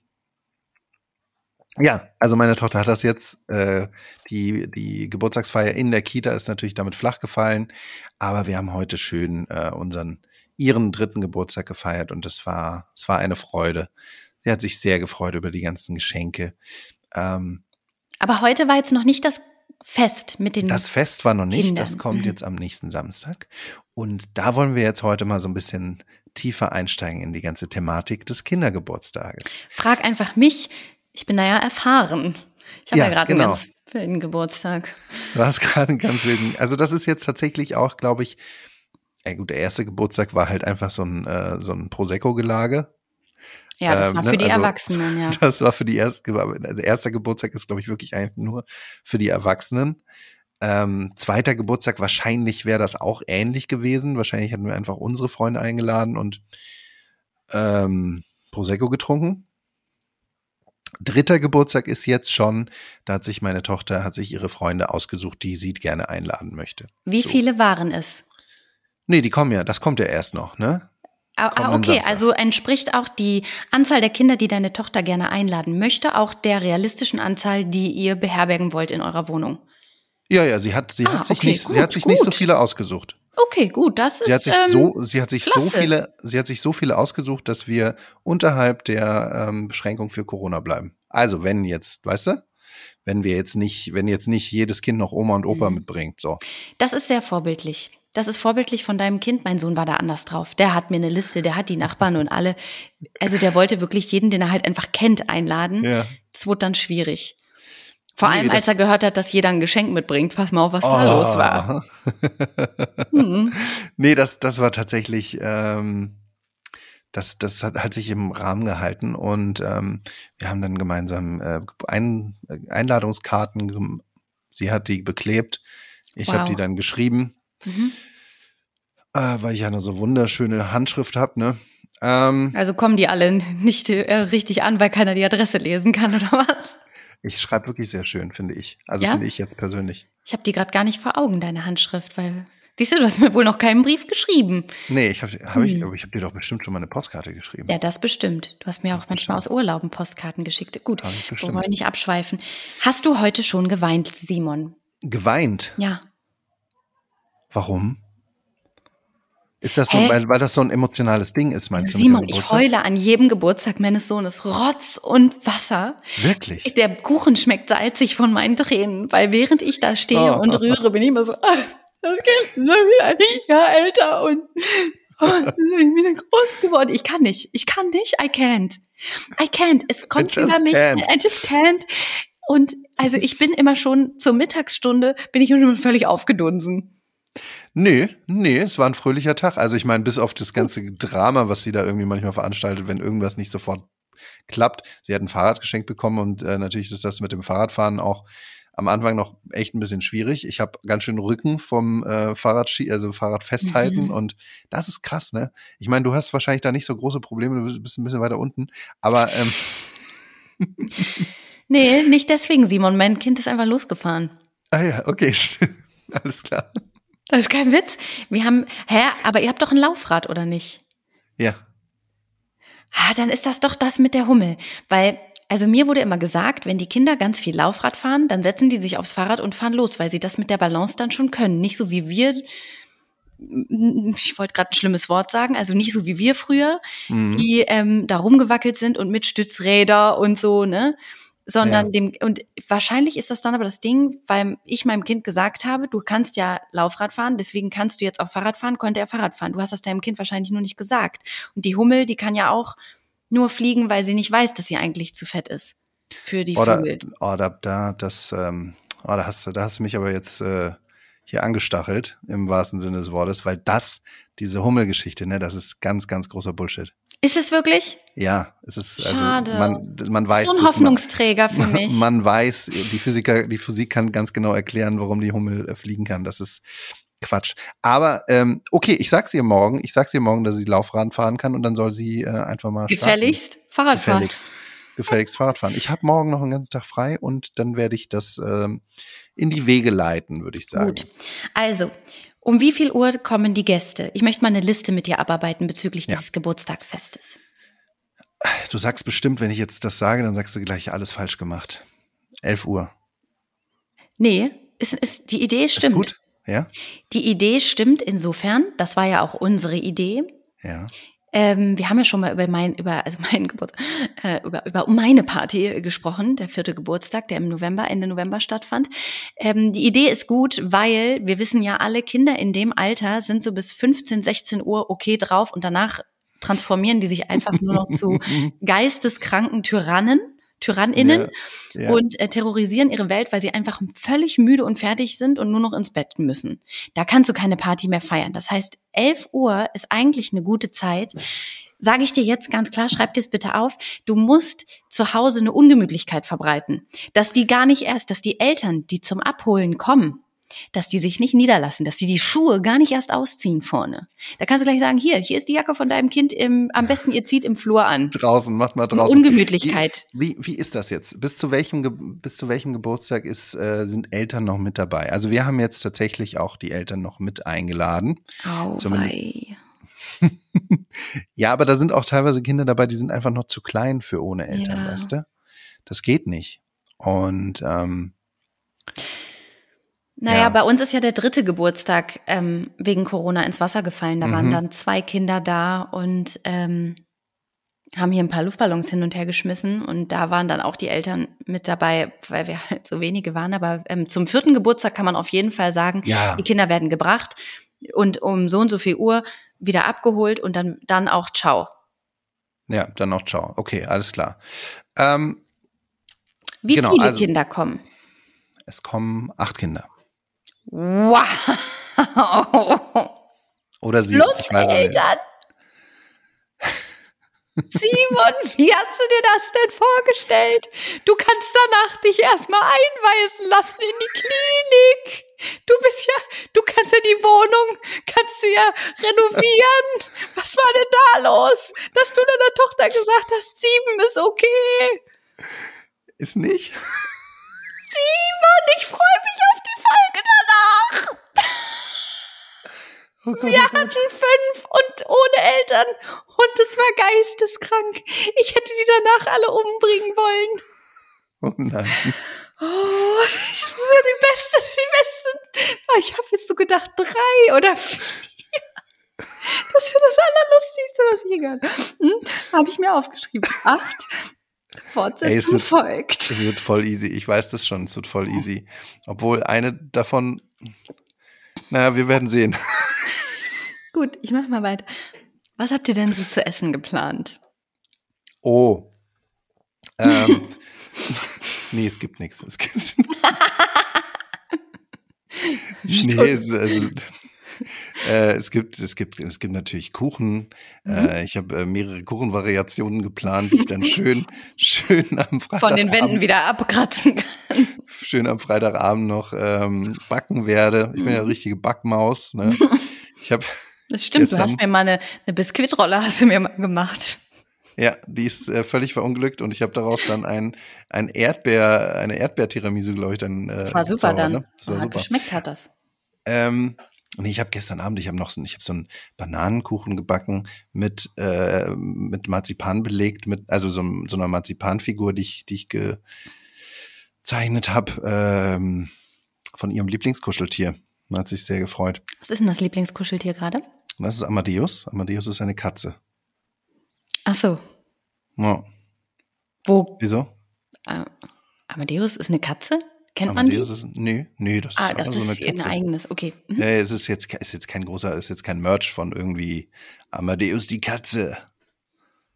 ja, also meine Tochter hat das jetzt. Äh, die, die Geburtstagsfeier in der Kita ist natürlich damit flach gefallen, aber wir haben heute schön äh, unseren ihren dritten Geburtstag gefeiert und es war es war eine Freude. Sie hat sich sehr gefreut über die ganzen Geschenke. Ähm, Aber heute war jetzt noch nicht das Fest mit den. Das Fest war noch nicht, Kindern. das kommt Mhm. jetzt am nächsten Samstag. Und da wollen wir jetzt heute mal so ein bisschen tiefer einsteigen in die ganze Thematik des Kindergeburtstages. Frag einfach mich. Ich bin da ja erfahren. Ich habe Ja, ja, gerade genau. einen ganz wilden Geburtstag. Du hast gerade einen ganz wilden, also das ist jetzt tatsächlich auch, glaube ich, ja gut, der erste Geburtstag war halt einfach so ein, äh, so ein Prosecco-Gelage. Ja, das Ähm, war ne, für die also- Erwachsenen, ja. *laughs* Das war für die erste, also erster Geburtstag ist, glaube ich, wirklich eigentlich nur für die Erwachsenen. Ähm, zweiter Geburtstag, wahrscheinlich wäre das auch ähnlich gewesen. Wahrscheinlich hätten wir einfach unsere Freunde eingeladen und ähm, Prosecco getrunken. Dritter Geburtstag ist jetzt schon, da hat sich meine Tochter, hat sich ihre Freunde ausgesucht, die sie gerne einladen möchte. Wie so. viele waren es? Nee, die kommen ja, das kommt ja erst noch, ne? Ah, ah, okay, also entspricht auch die Anzahl der Kinder, die deine Tochter gerne einladen möchte, auch der realistischen Anzahl, die ihr beherbergen wollt in eurer Wohnung. Ja, ja, sie hat, sie Ah, hat sich okay, nicht, sie gut, hat sich nicht so viele ausgesucht. Okay, gut, das ist Sie hat sich ähm, so, sie hat sich so klasse. viele, sie hat sich so viele ausgesucht, dass wir unterhalb der ähm, Beschränkung für Corona bleiben. Also wenn jetzt, weißt du, wenn wir jetzt nicht, wenn jetzt nicht jedes Kind noch Oma und Opa Mhm. mitbringt, so. Das ist sehr vorbildlich. Das ist vorbildlich von deinem Kind. Mein Sohn war da anders drauf. Der hat mir eine Liste, der hat die Nachbarn und alle. Also der wollte wirklich jeden, den er halt einfach kennt, einladen. Ja. Es wurde dann schwierig. Vor Nee, allem, als das- er gehört hat, dass jeder ein Geschenk mitbringt. Pass mal auf, was Oh. da los war. *laughs* Hm. Nee, das, das war tatsächlich, ähm, das, das hat, hat sich im Rahmen gehalten und ähm, wir haben dann gemeinsam äh, Ein, Einladungskarten, gem- sie hat die beklebt, ich Wow. habe die dann geschrieben, Mhm. äh, weil ich ja eine so wunderschöne Handschrift habe, ne? Ähm, Also kommen die alle nicht äh, richtig an, weil keiner die Adresse lesen kann oder was? ich schreibe wirklich sehr schön, finde ich. Also Ja? finde ich jetzt persönlich. Ich habe die gerade gar nicht vor Augen, deine Handschrift, weil siehst du, du hast mir wohl noch keinen Brief geschrieben. Nee, ich habe hab ich, Hm. aber ich habe dir doch bestimmt schon mal eine Postkarte geschrieben. Ja, das bestimmt. Du hast mir auch manchmal aus Urlauben Postkarten geschickt. Gut, Hab ich wir wollen nicht abschweifen. Hast du heute schon geweint, Simon? Geweint. Ja. Warum? Ist das so, weil, weil das so ein emotionales Ding ist, meinst du? mit Simon, ich heule an jedem Geburtstag meines Sohnes Rotz und Wasser. Wirklich? Der Kuchen schmeckt salzig von meinen Tränen, weil während ich da stehe Oh. und rühre, bin ich immer so, ah, das Kind ist wieder ein Jahr älter und oh, es ist wieder groß geworden. Ich kann nicht, ich kann nicht, I can't. I can't. Es kommt über mich, can't. I just can't. Und also ich bin immer schon zur Mittagsstunde, bin ich schon völlig aufgedunsen. Nee, nee, es war ein fröhlicher Tag. Also ich meine, bis auf das ganze Drama, was sie da irgendwie manchmal veranstaltet, wenn irgendwas nicht sofort klappt. Sie hat ein Fahrrad geschenkt bekommen und äh, natürlich ist das mit dem Fahrradfahren auch am Anfang noch echt ein bisschen schwierig. Ich habe ganz schön Rücken vom äh, Fahrrad, also Fahrrad festhalten Mhm. und das ist krass, ne? Ich meine, du hast wahrscheinlich da nicht so große Probleme, du bist, ein bisschen weiter unten, aber ähm, *laughs* Nee, nicht deswegen, Simon. Mein Kind ist einfach losgefahren. ah ja, okay, *laughs* alles klar. Das ist kein Witz. Wir haben, hä, aber ihr habt doch ein Laufrad, oder nicht? Ja, Ah, dann ist das doch das mit der Hummel. Weil, also mir wurde immer gesagt, wenn die Kinder ganz viel Laufrad fahren, dann setzen die sich aufs Fahrrad und fahren los, weil sie das mit der Balance dann schon können. Nicht so wie wir, ich wollte gerade ein schlimmes Wort sagen, also nicht so wie wir früher, mhm. die ähm, da rumgewackelt sind und mit Stützräder und so, ne? sondern Ja. dem, und wahrscheinlich ist das dann aber das Ding, weil ich meinem Kind gesagt habe, du kannst ja Laufrad fahren, deswegen kannst du jetzt auch Fahrrad fahren, konnte er Fahrrad fahren. Du hast das deinem Kind wahrscheinlich nur nicht gesagt. Und die Hummel, die kann ja auch nur fliegen, weil sie nicht weiß, dass sie eigentlich zu fett ist für die Oder, Vögel. oh, da, da, das, ähm, oh, da hast du, da hast du mich aber jetzt äh, hier angestachelt, im wahrsten Sinne des Wortes, weil das, diese Hummelgeschichte, ne, das ist ganz, ganz großer Bullshit. Ist es wirklich? Ja, es ist, Schade. also, man, man weiß. so ein dass man- Hoffnungsträger für *laughs* mich. Man weiß, die Physiker, die Physik kann ganz genau erklären, warum die Hummel äh, fliegen kann. Das ist Quatsch. Aber ähm, okay, ich sag's ihr morgen. Ich sag's ihr morgen, dass sie Laufrad fahren kann und dann soll sie äh, einfach mal starten. Gefälligst Fahrrad fahren. Gefälligst. Gefälligst Fahrrad fahren. Ich habe morgen noch einen ganzen Tag frei und dann werde ich das ähm, in die Wege leiten, würde ich sagen. Gut. Also, um wie viel Uhr kommen die Gäste? Ich möchte mal eine Liste mit dir abarbeiten bezüglich Ja. dieses Geburtstagfestes. Du sagst bestimmt, wenn ich jetzt das sage, dann sagst du gleich alles falsch gemacht. 11 Uhr. Nee, ist, ist, die Idee Ist stimmt. Ja? Die Idee stimmt insofern, das war ja auch unsere Idee. Ja. Ähm, wir haben ja schon mal über mein, über, also meinen Geburtstag, äh, über, über meine Party gesprochen, der vierte Geburtstag, der im November, Ende November stattfand. Ähm, die Idee ist gut, weil wir wissen ja alle, Kinder in dem Alter sind so bis 15, 16 Uhr okay drauf und danach transformieren die sich einfach nur noch zu *laughs* geisteskranken Tyrannen, Tyranninnen Ja, ja. und äh, terrorisieren ihre Welt, weil sie einfach völlig müde und fertig sind und nur noch ins Bett müssen. Da kannst du keine Party mehr feiern. Das heißt, 11 Uhr ist eigentlich eine gute Zeit. Sage ich dir jetzt ganz klar, schreib dir es bitte auf, du musst zu Hause eine Ungemütlichkeit verbreiten. Dass die gar nicht erst, dass die Eltern, die zum Abholen kommen, dass die sich nicht niederlassen, dass die die Schuhe gar nicht erst ausziehen vorne. Da kannst du gleich sagen, hier, hier ist die Jacke von deinem Kind, im, am besten ihr zieht im Flur an. Draußen, macht mal Eine draußen. Ungemütlichkeit. Wie, wie, wie ist das jetzt? Bis zu welchem, bis zu welchem Geburtstag ist, äh, sind Eltern noch mit dabei? Also wir haben jetzt tatsächlich auch die Eltern noch mit eingeladen. Wei. *laughs* Ja, aber da sind auch teilweise Kinder dabei, die sind einfach noch zu klein für ohne Eltern, Ja. weißt du? Das geht nicht. Und ähm, Naja, Ja. bei uns ist ja der dritte Geburtstag ähm, wegen Corona ins Wasser gefallen. Da waren Mhm. dann zwei Kinder da und ähm, haben hier ein paar Luftballons hin und her geschmissen. Und da waren dann auch die Eltern mit dabei, weil wir *laughs* halt so wenige waren. Aber ähm, zum vierten Geburtstag kann man auf jeden Fall sagen, ja, die Kinder werden gebracht und um so und so viel Uhr wieder abgeholt und dann, dann auch ciao. ja, dann noch ciao. Okay, alles klar. Ähm, Wie Genau, viele also- Kinder kommen? es kommen acht Kinder. Wow! Oder sieben. Plus. Eltern. Simon, wie hast du dir das denn vorgestellt? Du kannst danach dich erstmal einweisen lassen in die Klinik. Du bist ja, du kannst ja die Wohnung, kannst du ja renovieren. Was war denn da los? Dass du deiner Tochter gesagt hast, sieben ist okay. Ist nicht? Simon, ich freue mich auf die danach. Oh Gott, Wir oh Gott. hatten fünf und ohne Eltern und es war geisteskrank. Ich hätte die danach alle umbringen wollen. Oh nein. Oh, das war die beste, die beste. Oh, Ich habe jetzt so gedacht, drei oder vier. Das ist ja das Allerlustigste, was ich je gehört habe. Hm? Habe ich mir aufgeschrieben. Acht. Es Fortsetzung wird- folgt. Es wird voll easy. Ich weiß das schon. Es wird voll easy. Obwohl eine davon, naja, wir werden sehen. *laughs* Gut, ich mache mal weiter. Was habt ihr denn so zu essen geplant? Oh. Ähm, *laughs* nee, es gibt nichts. Es gibt. *laughs* nee, es, also, *laughs* äh, es gibt, es gibt, es gibt natürlich Kuchen. Mhm. Äh, ich habe äh, mehrere Kuchenvariationen geplant, die ich dann schön, *laughs* schön am Freitagabend, Von den Wänden wieder abkratzen kann. schön am Freitagabend noch ähm, backen werde. Ich bin ja eine richtige Backmaus. Ne? *laughs* Ich habe Das stimmt, du Gestern- hast mir mal eine, eine Biskuitrolle hast du mir mal gemacht. Ja, die ist äh, völlig verunglückt und ich habe daraus dann ein, ein Erdbeer, eine Erdbeer-Tiramisu, glaube ich, dann. Äh, Das war super gezaubert, dann. Ne? Das war Aha, super. Geschmeckt hat das. Ähm, nee, ich habe gestern Abend, ich habe noch so, ich habe so einen Bananenkuchen gebacken mit äh, mit Marzipan belegt, mit also so, so einer Marzipanfigur, die ich die ich gezeichnet habe ähm, von ihrem Lieblingskuscheltier. Hat sich sehr gefreut. Was ist denn das Lieblingskuscheltier gerade? Und das ist Amadeus. Amadeus ist eine Katze. Ach so. Ja. Wo? Wieso? Amadeus ist eine Katze? Kennt man die? Ist, nee, nee, das Ah, ist das einfach so ist eine ein eigenes, okay. Mhm. Ja, es ist jetzt, ist jetzt kein großer, ist jetzt kein Merch von irgendwie Amadeus die Katze.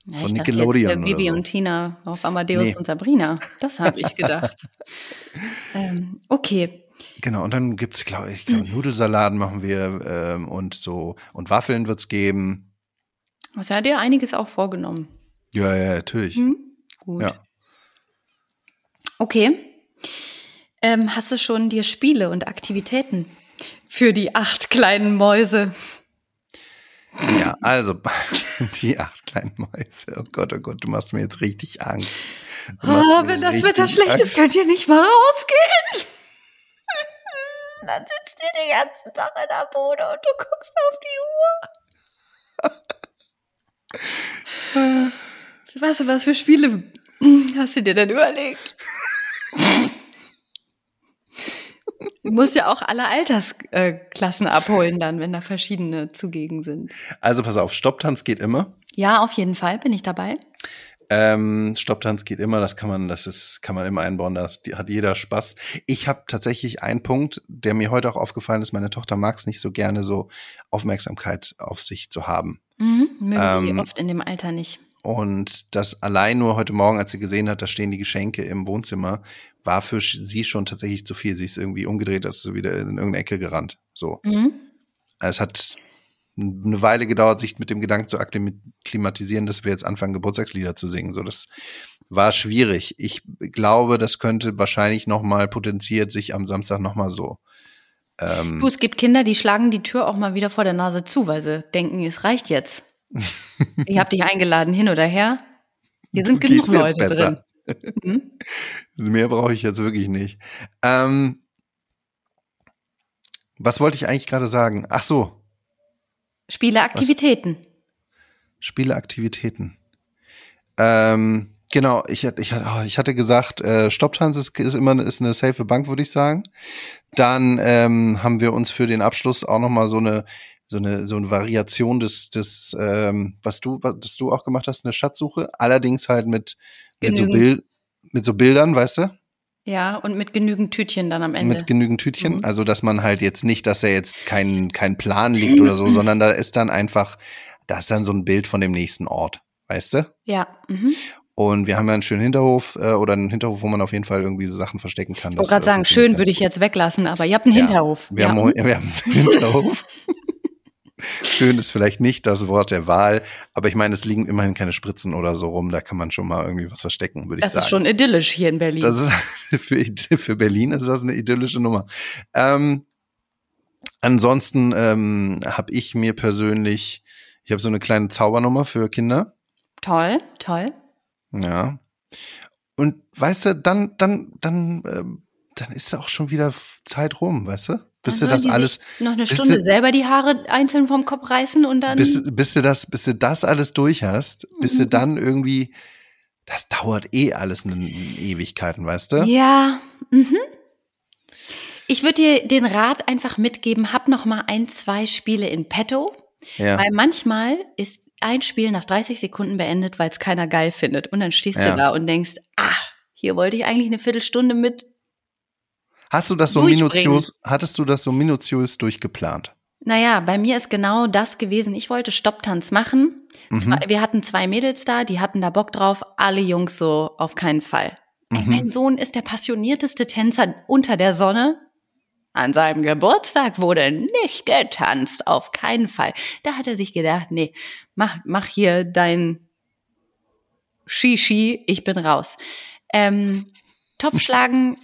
Ja, von ich dachte Nickelodeon jetzt, äh, Bibi so. und Tina auf Amadeus Nee. und Sabrina. Das habe ich gedacht. *laughs* ähm, okay. Genau, und dann gibt's, glaube ich, glaub, Nudelsalaten machen wir ähm, und so, und Waffeln wird's geben. Was hat dir einiges auch vorgenommen? Ja, ja, natürlich. Hm? Gut. Ja. Okay. Ähm, hast du schon dir Spiele und Aktivitäten für die acht kleinen Mäuse? Ja, also *laughs* die acht kleinen Mäuse. Oh Gott, oh Gott, du machst mir jetzt richtig Angst. Du Oh, wenn das Wetter schlecht ist, könnt ihr nicht mal rausgehen. *laughs* Dann sitzt ihr den ganzen Tag in der Bude und du guckst auf die Uhr. *laughs* Was, was für Spiele hast du dir denn überlegt? Du musst ja auch alle Altersklassen abholen dann, wenn da verschiedene zugegen sind. Also pass auf, Stopptanz geht immer. Ja, auf jeden Fall bin ich dabei. Ähm, Stopptanz geht immer, das kann man, das ist, kann man immer einbauen, das die- hat jeder Spaß. Ich habe tatsächlich einen Punkt, der mir heute auch aufgefallen ist, meine Tochter mag es nicht so gerne, so Aufmerksamkeit auf sich zu haben. Mhm, mögen die Ähm, oft in dem Alter nicht. Und das allein nur heute Morgen, als sie gesehen hat, da stehen die Geschenke im Wohnzimmer, war für sie schon tatsächlich zu viel. Sie ist irgendwie umgedreht, ist sie wieder in irgendeine Ecke gerannt. So. Mhm. Es hat eine Weile gedauert, sich mit dem Gedanken zu akklimatisieren, dass wir jetzt anfangen, Geburtstagslieder zu singen. So, das war schwierig. Ich glaube, das könnte wahrscheinlich noch mal potenziert sich am Samstag noch mal so. Ähm, Du, es gibt Kinder, die schlagen die Tür auch mal wieder vor der Nase zu, weil sie denken, es reicht jetzt. Ich habe dich eingeladen, hin oder her. Hier sind Du genug Leute besser. drin. Mhm. *laughs* Mehr brauche ich jetzt wirklich nicht. Ähm, was wollte ich eigentlich gerade sagen? Ach so, Spiele, Aktivitäten. Spieleaktivitäten. Ähm, genau, ich, hatte- ich, oh, ich hatte gesagt, äh, Stopptanz ist, ist immer ist eine safe Bank, würde ich sagen. Dann ähm, haben wir uns für den Abschluss auch noch mal so eine so eine so eine Variation des des ähm, was du was du auch gemacht hast, eine Schatzsuche, allerdings halt mit mit so. Bild, mit so Bildern, weißt du? Ja, und mit genügend Tütchen dann am Ende. mit genügend Tütchen. Mhm. Also, dass man halt jetzt nicht, dass da jetzt kein, kein Plan liegt oder so, *clears throat* sondern da ist dann einfach, da ist dann so ein Bild von dem nächsten Ort, weißt du? ja. Mhm. Und wir haben ja einen schönen Hinterhof äh, oder einen Hinterhof, wo man auf jeden Fall irgendwie so Sachen verstecken kann. Ich wollte gerade sagen, schön würde ich jetzt weglassen, aber ihr habt einen Ja, Hinterhof. Wir, ja. haben, wir haben einen *laughs* Hinterhof. Schön ist vielleicht nicht das Wort der Wahl, aber ich meine, es liegen immerhin keine Spritzen oder so rum, da kann man schon mal irgendwie was verstecken, würde ich das sagen. ist schon idyllisch hier in Berlin. Das ist *laughs* für, für Berlin ist das eine idyllische Nummer. Ähm, ansonsten ähm, habe ich mir persönlich, ich habe so eine kleine Zaubernummer für Kinder. toll, toll. Ja. Und weißt du, dann, dann, dann, ähm, dann ist auch schon wieder Zeit rum, weißt du? Bis du das alles, noch eine Stunde du- selber die Haare einzeln vom Kopf reißen und dann. bis, bis du das, bis du das alles durch hast, bis du Mhm. dann irgendwie, das dauert eh alles eine Ewigkeiten, weißt du? Ja. Mhm. Ich würde dir den Rat einfach mitgeben, hab noch mal ein, zwei Spiele in petto, Ja. weil manchmal ist ein Spiel nach 30 Sekunden beendet, weil es keiner geil findet und dann stehst Ja. du da und denkst, ah, hier wollte ich eigentlich eine Viertelstunde mit. Hast du das so minutiös, hattest du das so minutiös durchgeplant? Naja, bei mir ist genau das gewesen. Ich wollte Stopptanz machen. Mhm. Zwei, wir hatten zwei Mädels da, die hatten da Bock drauf. Alle Jungs so auf keinen Fall. Ey, Mhm. Mein Sohn ist der passionierteste Tänzer unter der Sonne. An seinem Geburtstag wurde nicht getanzt, auf keinen Fall. Da hat er sich gedacht, nee, mach, mach hier dein Shishi, ich bin raus. Ähm, Topfschlagen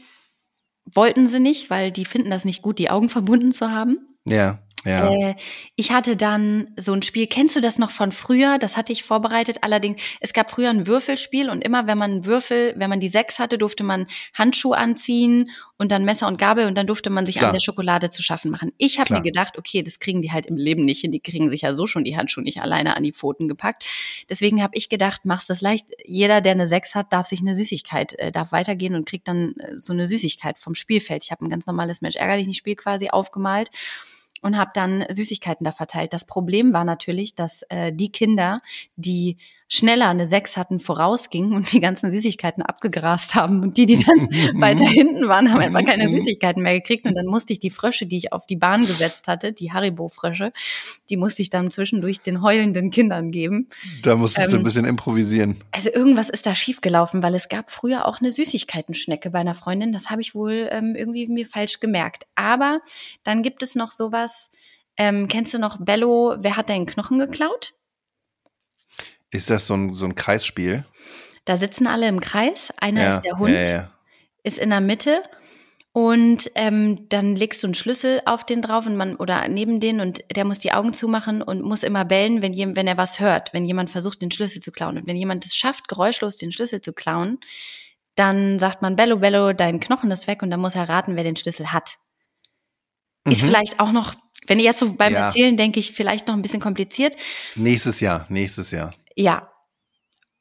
wollten sie nicht, weil die finden das nicht gut, die Augen verbunden zu haben. Ja, ja. Äh, ich hatte dann so ein Spiel, kennst du das noch von früher? Das hatte ich vorbereitet. Allerdings, es gab früher ein Würfelspiel und immer, wenn man einen Würfel, wenn man die sechs hatte, durfte man Handschuhe anziehen und dann Messer und Gabel und dann durfte man sich Klar. an der Schokolade zu schaffen machen. Ich habe mir gedacht, okay, das kriegen die halt im Leben nicht hin. Die kriegen sich ja so schon die Handschuhe nicht alleine an die Pfoten gepackt. Deswegen habe ich gedacht, mach's das leicht. Jeder, der eine sechs hat, darf sich eine Süßigkeit, äh, darf weitergehen und kriegt dann äh, so eine Süßigkeit vom Spielfeld. Ich habe ein ganz normales Mensch ärgerlich nicht Spiel quasi aufgemalt und habe dann Süßigkeiten da verteilt. Das Problem war natürlich, dass äh, die Kinder, die schneller eine Sechs hatten, vorausgingen und die ganzen Süßigkeiten abgegrast haben. Und die, die dann *laughs* weiter hinten waren, haben einfach keine Süßigkeiten mehr gekriegt. Und dann musste ich die Frösche, die ich auf die Bahn gesetzt hatte, die Haribo-Frösche, die musste ich dann zwischendurch den heulenden Kindern geben. Da musstest du Ähm, ein bisschen improvisieren. Also irgendwas ist da schiefgelaufen, weil es gab früher auch eine Süßigkeitenschnecke bei einer Freundin. Das habe ich wohl ähm, irgendwie mir falsch gemerkt. Aber dann gibt es noch sowas, ähm, kennst du noch Bello, wer hat deinen Knochen geklaut? Ist das so ein, so ein Kreisspiel? Da sitzen alle im Kreis. Einer ja, ist der Hund, Ja, ja. ist in der Mitte. Und ähm, dann legst du einen Schlüssel auf den drauf und man oder neben den und der muss die Augen zumachen und muss immer bellen, wenn, jem, wenn er was hört, wenn jemand versucht, den Schlüssel zu klauen. Und wenn jemand es schafft, geräuschlos den Schlüssel zu klauen, dann sagt man Bello, Bello, dein Knochen ist weg und dann muss er raten, wer den Schlüssel hat. Ist Mhm. vielleicht auch noch, wenn ich jetzt so beim Ja. Erzählen denke ich, vielleicht noch ein bisschen kompliziert. Nächstes Jahr, nächstes Jahr. Ja.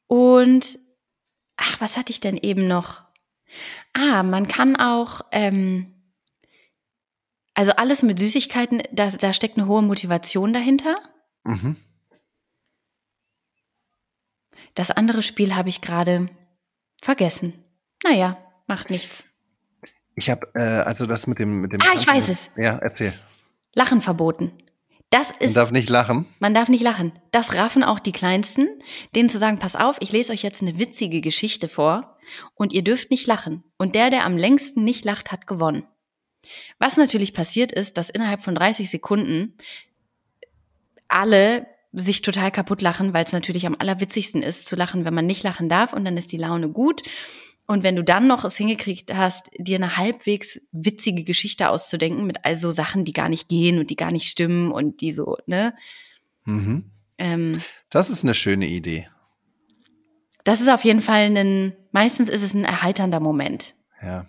Und ach, was hatte ich denn eben noch? Ah, man kann auch, ähm, also alles mit Süßigkeiten, da, da steckt eine hohe Motivation dahinter. Mhm. Das andere Spiel habe ich gerade vergessen. Naja, macht nichts. Ich habe äh, also das mit dem mit dem. Ah, ich weiß es. Ja, erzähl. Lachen verboten. Das Man ist, darf nicht lachen. man darf nicht lachen. Das raffen auch die Kleinsten, denen zu sagen, pass auf, ich lese euch jetzt eine witzige Geschichte vor und ihr dürft nicht lachen. Und der, der am längsten nicht lacht, hat gewonnen. Was natürlich passiert ist, dass innerhalb von 30 Sekunden alle sich total kaputt lachen, weil es natürlich am allerwitzigsten ist, zu lachen, wenn man nicht lachen darf und dann ist die Laune gut. Und wenn du dann noch es hingekriegt hast, dir eine halbwegs witzige Geschichte auszudenken mit all so Sachen, die gar nicht gehen und die gar nicht stimmen und die so, ne? Mhm. Ähm, Das ist eine schöne Idee. das ist auf jeden Fall ein, meistens ist es ein erheiternder Moment. Ja.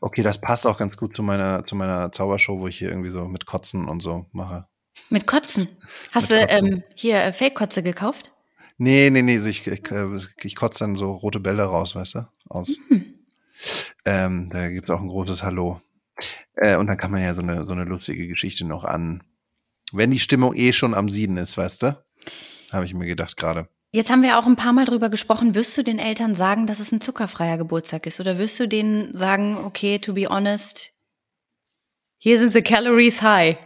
Okay, das passt auch ganz gut zu meiner zu meiner Zaubershow, wo ich hier irgendwie so mit Kotzen und so mache. Mit Kotzen. Hast Mit du Kotzen. ähm, hier äh, Fake-Kotze gekauft? Nee, nee, nee, ich, ich, äh, ich kotze dann so rote Bälle raus, weißt du? Aus. Mhm. Ähm, da gibt's auch ein großes Hallo. Äh, und dann kann man ja so eine, so eine lustige Geschichte noch an. Wenn die Stimmung eh schon am Sieden ist, weißt du? Habe ich mir gedacht gerade. Jetzt haben wir auch ein paar Mal drüber gesprochen. Wirst du den Eltern sagen, dass es ein zuckerfreier Geburtstag ist? Oder wirst du denen sagen, okay, to be honest, hier sind the calories high?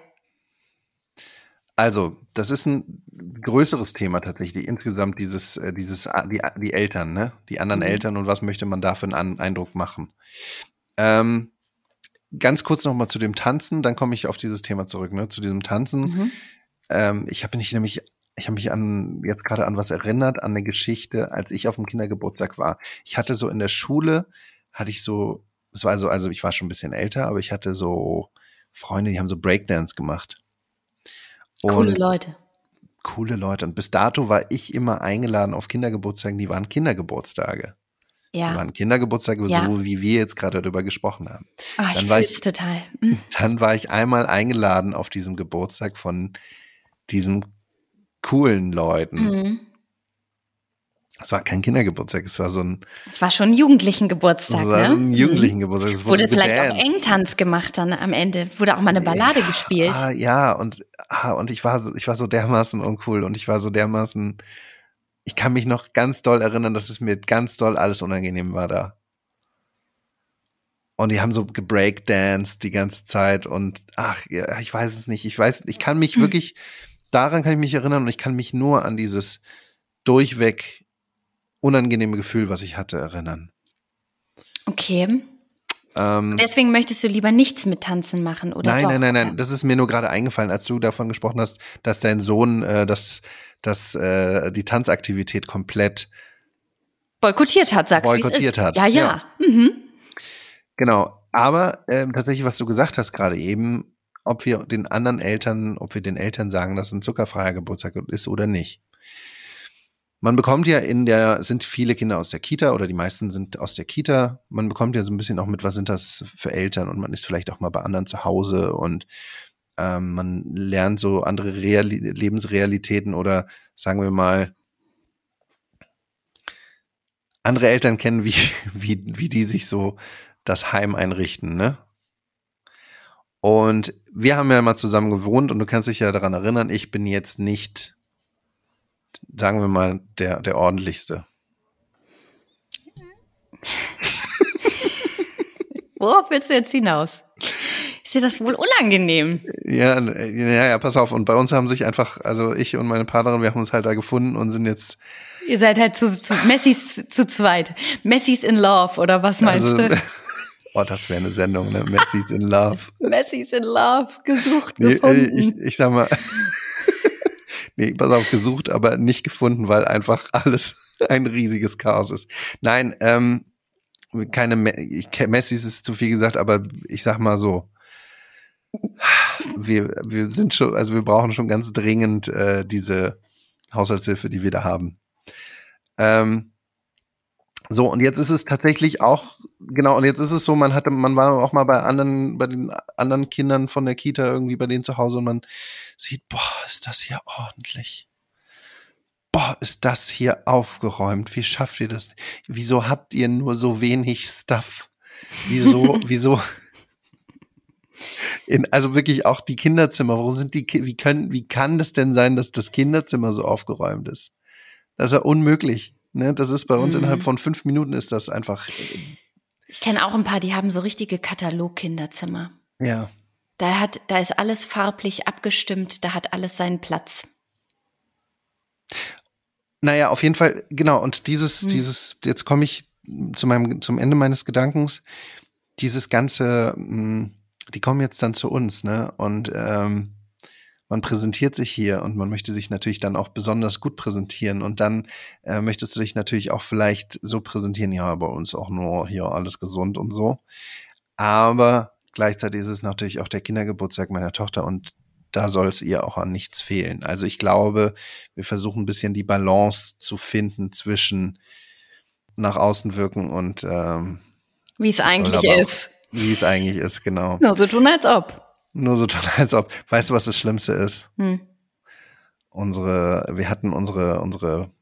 Also, das ist ein größeres Thema tatsächlich. Insgesamt dieses, äh, dieses, äh, die, die Eltern, ne? Die anderen Mhm. Eltern und was möchte man da für einen Eindruck machen? Ähm, ganz kurz noch mal zu dem Tanzen, dann komme ich auf dieses Thema zurück, ne? Zu diesem Tanzen. Mhm. Ähm, ich habe mich nämlich, ich habe mich an jetzt gerade an was erinnert, an eine Geschichte, als ich auf dem Kindergeburtstag war. Ich hatte so in der Schule, hatte ich so, es war so, also ich war schon ein bisschen älter, aber ich hatte so Freunde, die haben so Breakdance gemacht. Coole Leute. coole Leute. Und bis dato war ich immer eingeladen auf Kindergeburtstagen, die waren Kindergeburtstage. Die Ja. waren Kindergeburtstage, Ja. so wie wir jetzt gerade darüber gesprochen haben. Ich dann war ich- total. *laughs* Mhm. Dann war ich einmal eingeladen auf diesem Geburtstag von diesen coolen Leuten. Mhm. Es war kein Kindergeburtstag, es war so ein, Es war schon ein jugendlichen Geburtstag, es war ne? ein jugendlichen Geburtstag. Es. Wurde so vielleicht auch gedanced. Engtanz gemacht dann am Ende. Wurde auch mal eine Ballade gespielt. Ah, ja, und, ah, und ich war, so- ich war so dermaßen uncool und ich war so dermaßen, ich kann mich noch ganz doll erinnern, dass es mir ganz doll alles unangenehm war da. Und die haben so gebreakdanced die ganze Zeit und ach, ja, ich weiß es nicht. Ich weiß, ich kann mich *clears throat* wirklich, daran kann ich mich erinnern und ich kann mich nur an dieses durchweg unangenehme Gefühl, was ich hatte, erinnern. Okay. Ähm, Deswegen möchtest du lieber nichts mit Tanzen machen, oder? nein, doch? nein, nein, nein. Das ist mir nur gerade eingefallen, als du davon gesprochen hast, dass dein Sohn äh, das, das, äh, die Tanzaktivität komplett Boykottiert hat, sagst du. Boykottiert hat, Ja, ja. ja. Mhm. Genau. Aber ähm, tatsächlich, was du gesagt hast gerade eben, ob wir den anderen Eltern, ob wir den Eltern sagen, dass es ein zuckerfreier Geburtstag ist oder nicht. Man bekommt ja in der, sind viele Kinder aus der Kita oder die meisten sind aus der Kita. Man bekommt ja so ein bisschen auch mit, was sind das für Eltern und man ist vielleicht auch mal bei anderen zu Hause und ähm, man lernt so andere Reali Lebensrealitäten oder sagen wir mal andere Eltern kennen, wie, *laughs* wie, wie die sich so das Heim einrichten, ne? Und wir haben ja mal zusammen gewohnt und du kannst dich ja daran erinnern, ich bin jetzt nicht sagen wir mal, der, der ordentlichste. Worauf willst du jetzt hinaus? Ist dir das wohl unangenehm? Ja, ja, ja, pass auf. Und bei uns haben sich einfach, also ich und meine Partnerin, wir haben uns halt da gefunden und sind jetzt. Ihr seid halt zu, zu Messis zu zweit. Messis in Love, oder was meinst also, du? *laughs* Oh, das wäre eine Sendung, ne? Messis in Love. Messis in Love, gesucht, Nee, gefunden. äh, ich, ich sag mal, nee, pass auf, gesucht, aber nicht gefunden, weil einfach *laughs* alles ein riesiges Chaos ist. Nein, ähm, keine, Me Messis ist zu viel gesagt, aber ich sag mal so, wir, wir sind schon, also wir brauchen schon ganz dringend äh, diese Haushaltshilfe, die wir da haben. Ähm, so, und jetzt ist es tatsächlich auch, genau, und jetzt ist es so, man hatte, man war auch mal bei anderen, bei den anderen Kindern von der Kita irgendwie bei denen zu Hause und man sieht, boah, ist das hier ordentlich. Boah, ist das hier aufgeräumt. Wie schafft ihr das? Wieso habt ihr nur so wenig Stuff? Wieso, *laughs* wieso? In, also wirklich auch die Kinderzimmer. Warum sind die, wie können, wie kann das denn sein, dass das Kinderzimmer so aufgeräumt ist? Das ist ja unmöglich. Ne? Das ist bei uns Mhm. innerhalb von fünf Minuten ist das einfach, Ich kenne auch ein paar, die haben so richtige Katalog-Kinderzimmer. ja. Da hat, da ist alles farblich abgestimmt, da hat alles seinen Platz. Naja, auf jeden Fall, genau. Und dieses, Hm. dieses, jetzt komme ich zu meinem, zum Ende meines Gedankens. Dieses ganze, mh, die kommen jetzt dann zu uns, ne? Und ähm, man präsentiert sich hier und man möchte sich natürlich dann auch besonders gut präsentieren. Und dann äh, möchtest du dich natürlich auch vielleicht so präsentieren, ja, bei uns auch nur hier alles gesund und so. Aber gleichzeitig ist es natürlich auch der Kindergeburtstag meiner Tochter und da soll es ihr auch an nichts fehlen. Also ich glaube, wir versuchen ein bisschen die Balance zu finden zwischen nach außen wirken und ähm, Wie es eigentlich aber auch- ist. wie es eigentlich ist, genau. Nur so tun, als ob. Nur so tun, als ob. Weißt du, was das Schlimmste ist? Hm. Unsere, wir hatten unsere, unsere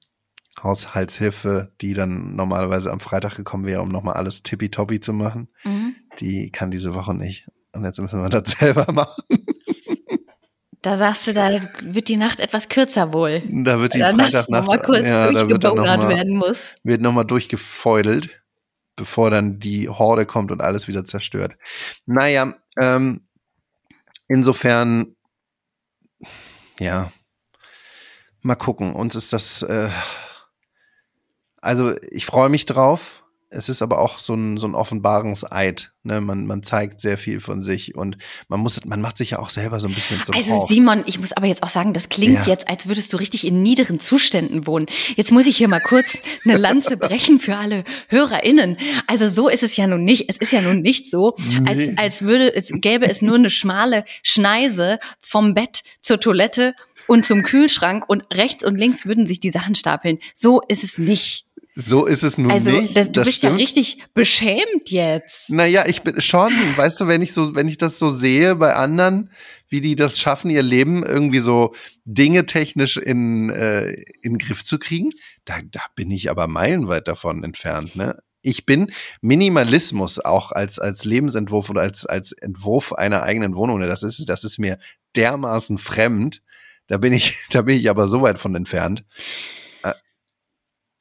Haushaltshilfe, die dann normalerweise am Freitag gekommen wäre, um nochmal alles tippitoppi zu machen. Mhm. Die kann diese Woche nicht. Und jetzt müssen wir das *laughs* selber machen. Da sagst du, da wird die Nacht etwas kürzer wohl. Da wird die Freitagnacht, noch mal kurz ja, noch durchgebonert werden muss. wird nochmal durchgefeudelt, bevor dann die Horde kommt und alles wieder zerstört. Naja, ähm, insofern, ja, mal gucken. Uns ist das, äh, also ich freue mich drauf. Es ist aber auch so ein, so ein Offenbarungseid. Ne? Man, man zeigt sehr viel von sich und man muss, man macht sich ja auch selber so ein bisschen zum Also. Simon, ich muss aber jetzt auch sagen, das klingt Ja. jetzt, als würdest du richtig in niederen Zuständen wohnen. Jetzt muss ich hier mal kurz eine Lanze *laughs* brechen für alle HörerInnen. Also so ist es ja nun nicht. Es ist ja nun nicht so, als, Nee. als würde es, gäbe es nur eine schmale Schneise vom Bett zur Toilette und zum Kühlschrank und rechts und links würden sich die Sachen stapeln. So ist es nicht. So ist es nun Also nicht. das, du bist ja stimmt. richtig beschämt jetzt. Naja, ich bin schon, weißt du, wenn ich so, wenn ich das so sehe bei anderen, wie die das schaffen, ihr Leben irgendwie so Dinge technisch in, äh, in den Griff zu kriegen, da, da bin ich aber meilenweit davon entfernt, ne? Ich bin Minimalismus auch als, als Lebensentwurf oder als, als Entwurf einer eigenen Wohnung. ne, Das ist, das ist mir dermaßen fremd. Da bin ich, *laughs* da bin ich aber so weit von entfernt.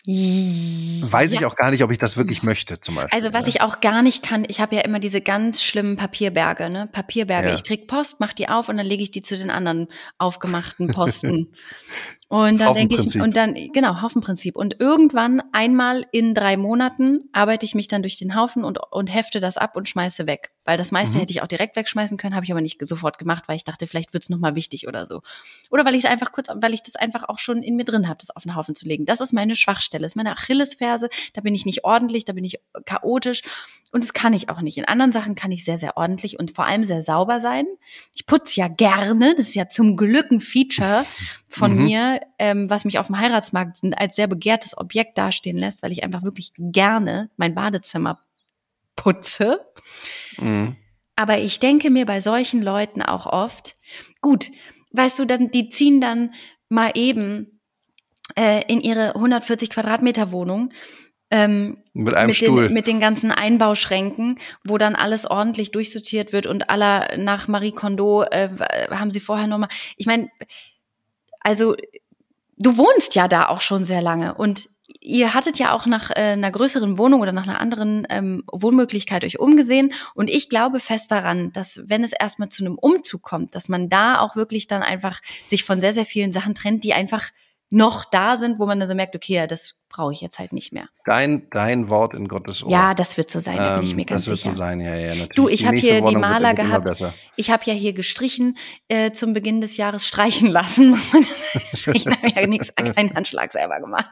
Weiß ich Ja. auch gar nicht, ob ich das wirklich möchte, zum Beispiel. Also was ne? ich auch gar nicht kann, ich habe ja immer diese ganz schlimmen Papierberge, ne? Papierberge. Ja. Ich krieg Post, mach die auf und dann lege ich die zu den anderen aufgemachten Posten. *laughs* und dann denke ich, und dann, genau, Haufenprinzip. Und irgendwann einmal in drei Monaten arbeite ich mich dann durch den Haufen und, und hefte das ab und schmeiße weg. Weil das meiste Mhm. hätte ich auch direkt wegschmeißen können, habe ich aber nicht sofort gemacht, weil ich dachte, vielleicht wird's noch nochmal wichtig oder so. Oder weil ich es einfach kurz, weil ich das einfach auch schon in mir drin habe, das auf den Haufen zu legen. Das ist meine Schwachstelle, das ist meine Achillesferse. Da bin ich nicht ordentlich, da bin ich chaotisch und das kann ich auch nicht. In anderen Sachen kann ich sehr, sehr ordentlich und vor allem sehr sauber sein. Ich putze ja gerne, das ist ja zum Glück ein Feature *laughs* von Mhm. mir, ähm, was mich auf dem Heiratsmarkt als sehr begehrtes Objekt dastehen lässt, weil ich einfach wirklich gerne mein Badezimmer putze. Mhm. Aber ich denke mir bei solchen Leuten auch oft, gut, weißt du, dann, die ziehen dann mal eben äh, in ihre 140 Quadratmeter Wohnung ähm, Mit einem mit, Stuhl. den, mit den ganzen Einbauschränken, wo dann alles ordentlich durchsortiert wird und aller nach Marie Kondo äh, haben sie vorher nochmal. Ich meine, also du wohnst ja da auch schon sehr lange und ihr hattet ja auch nach äh, einer größeren Wohnung oder nach einer anderen ähm, Wohnmöglichkeit euch umgesehen. Und ich glaube fest daran, dass wenn es erstmal zu einem Umzug kommt, dass man da auch wirklich dann einfach sich von sehr, sehr vielen Sachen trennt, die einfach noch da sind, wo man dann so merkt, okay, ja, das brauche ich jetzt halt nicht mehr. Dein, dein Wort in Gottes Ohr. Ja, das wird so sein, da bin ich Ähm, mir ganz das wird sicher. so sein, ja, ja, natürlich. Du, ich habe hier die Wohnung wird Maler gehabt. Ich habe ja hier gestrichen äh, zum Beginn des Jahres streichen lassen, *laughs* muss man ich habe ja nichts, keinen Handschlag selber gemacht.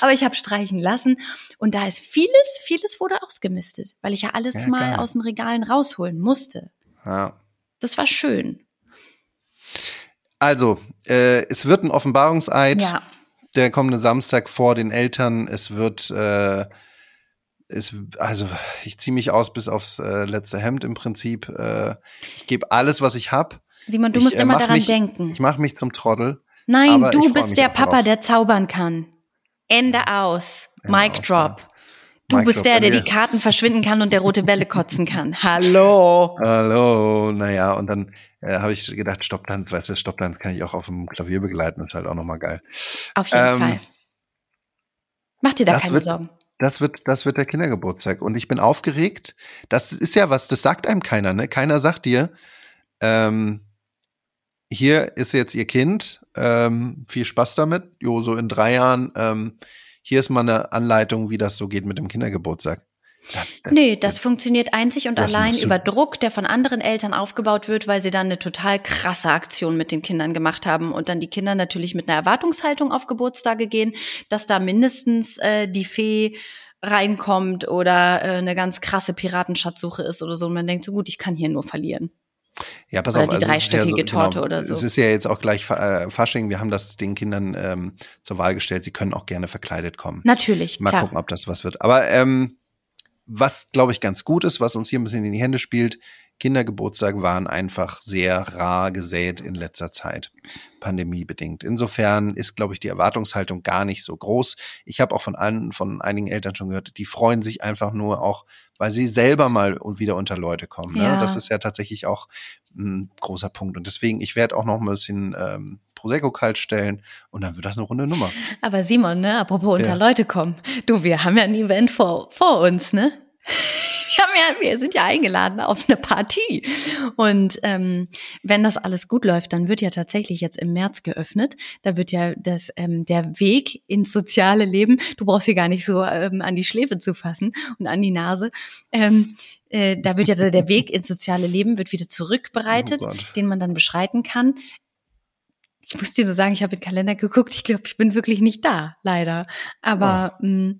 Aber ich habe streichen lassen und da ist vieles, vieles wurde ausgemistet, weil ich ja alles Ja, mal aus den Regalen rausholen musste. Ja. Das war schön. Also, äh, es wird ein Offenbarungseid. Ja. Der kommende Samstag vor den Eltern. Es wird, äh, es, also ich ziehe mich aus bis aufs äh, letzte Hemd im Prinzip. Äh, ich gebe alles, was ich hab. Simon, du Ich, musst äh, immer daran mich, denken. Ich mache mich zum Trottel. Nein, du bist der Papa, darauf. der zaubern kann. Ende aus. Ende Mic aus, drop. ja. Du bist der, der die Karten verschwinden kann und der rote Bälle kotzen kann. *laughs* Hallo. Hallo, naja, und dann äh, habe ich gedacht, Stopptanz, weißt du, Stopptanz kann ich auch auf dem Klavier begleiten, ist halt auch nochmal geil. Auf jeden Ähm, Fall. Mach dir da das keine wird- Sorgen. Das wird, das wird der Kindergeburtstag. Und ich bin aufgeregt. Das ist ja was, das sagt einem keiner, ne? Keiner sagt dir, ähm, hier ist jetzt ihr Kind, ähm, viel Spaß damit. Jo, so in drei Jahren, ähm, hier ist mal eine Anleitung, wie das so geht mit dem Kindergeburtstag. Das, das, Nee, das funktioniert einzig und das allein über Druck, der von anderen Eltern aufgebaut wird, weil sie dann eine total krasse Aktion mit den Kindern gemacht haben und dann die Kinder natürlich mit einer Erwartungshaltung auf Geburtstage gehen, dass da mindestens äh, die Fee reinkommt oder äh, eine ganz krasse Piratenschatzsuche ist oder so und man denkt so gut, ich kann hier nur verlieren. Ja, pass Oder auf. die also ist ja dreistöckige Torte oder so. Es ist ja jetzt auch gleich äh, Fasching. Wir haben das den Kindern ähm, zur Wahl gestellt. Sie können auch gerne verkleidet kommen. Natürlich, Mal klar. gucken, ob das was wird. Aber ähm, was, glaube ich, ganz gut ist, was uns hier ein bisschen in die Hände spielt, Kindergeburtstage waren einfach sehr rar gesät in letzter Zeit, pandemiebedingt. Insofern ist, glaube ich, die Erwartungshaltung gar nicht so groß. Ich habe auch von allen, von einigen Eltern schon gehört, die freuen sich einfach nur auch, weil sie selber mal und wieder unter Leute kommen. Ne? Ja. Das ist ja tatsächlich auch ein großer Punkt. Und deswegen, ich werde auch noch mal ein bisschen ähm, Prosecco kalt stellen und dann wird das eine runde Nummer. Aber Simon, ne, apropos unter Ja. Leute kommen. Du, wir haben ja ein Event vor, vor uns, ne? *laughs* Wir, ja, wir sind ja eingeladen auf eine Partie. Und ähm, wenn das alles gut läuft, dann wird ja tatsächlich jetzt im März geöffnet. Da wird ja das, ähm, der Weg ins soziale Leben, du brauchst hier gar nicht so ähm, an die Schläfe zu fassen und an die Nase. Ähm, äh, da wird ja der Weg ins soziale Leben wird wieder zurückbereitet, Oh den man dann beschreiten kann. Ich muss dir nur sagen, ich habe in den Kalender geguckt. Ich glaube, ich bin wirklich nicht da, leider. Aber mh,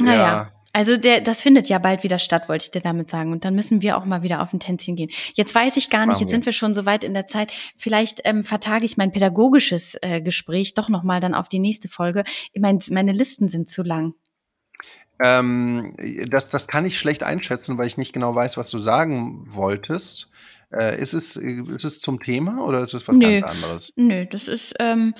naja, Ja. Also der, das findet ja bald wieder statt, wollte ich dir damit sagen. Und dann müssen wir auch mal wieder auf ein Tänzchen gehen. Jetzt weiß ich gar nicht, Machen jetzt wir. sind wir schon so weit in der Zeit. Vielleicht ähm, vertage ich mein pädagogisches äh, Gespräch doch noch mal dann auf die nächste Folge. Ich mein, meine Listen sind zu lang. Ähm, das, das kann ich schlecht einschätzen, weil ich nicht genau weiß, was du sagen wolltest. Äh, ist, es, ist es zum Thema oder ist es was Nö. ganz anderes? Nö, das ist, ähm,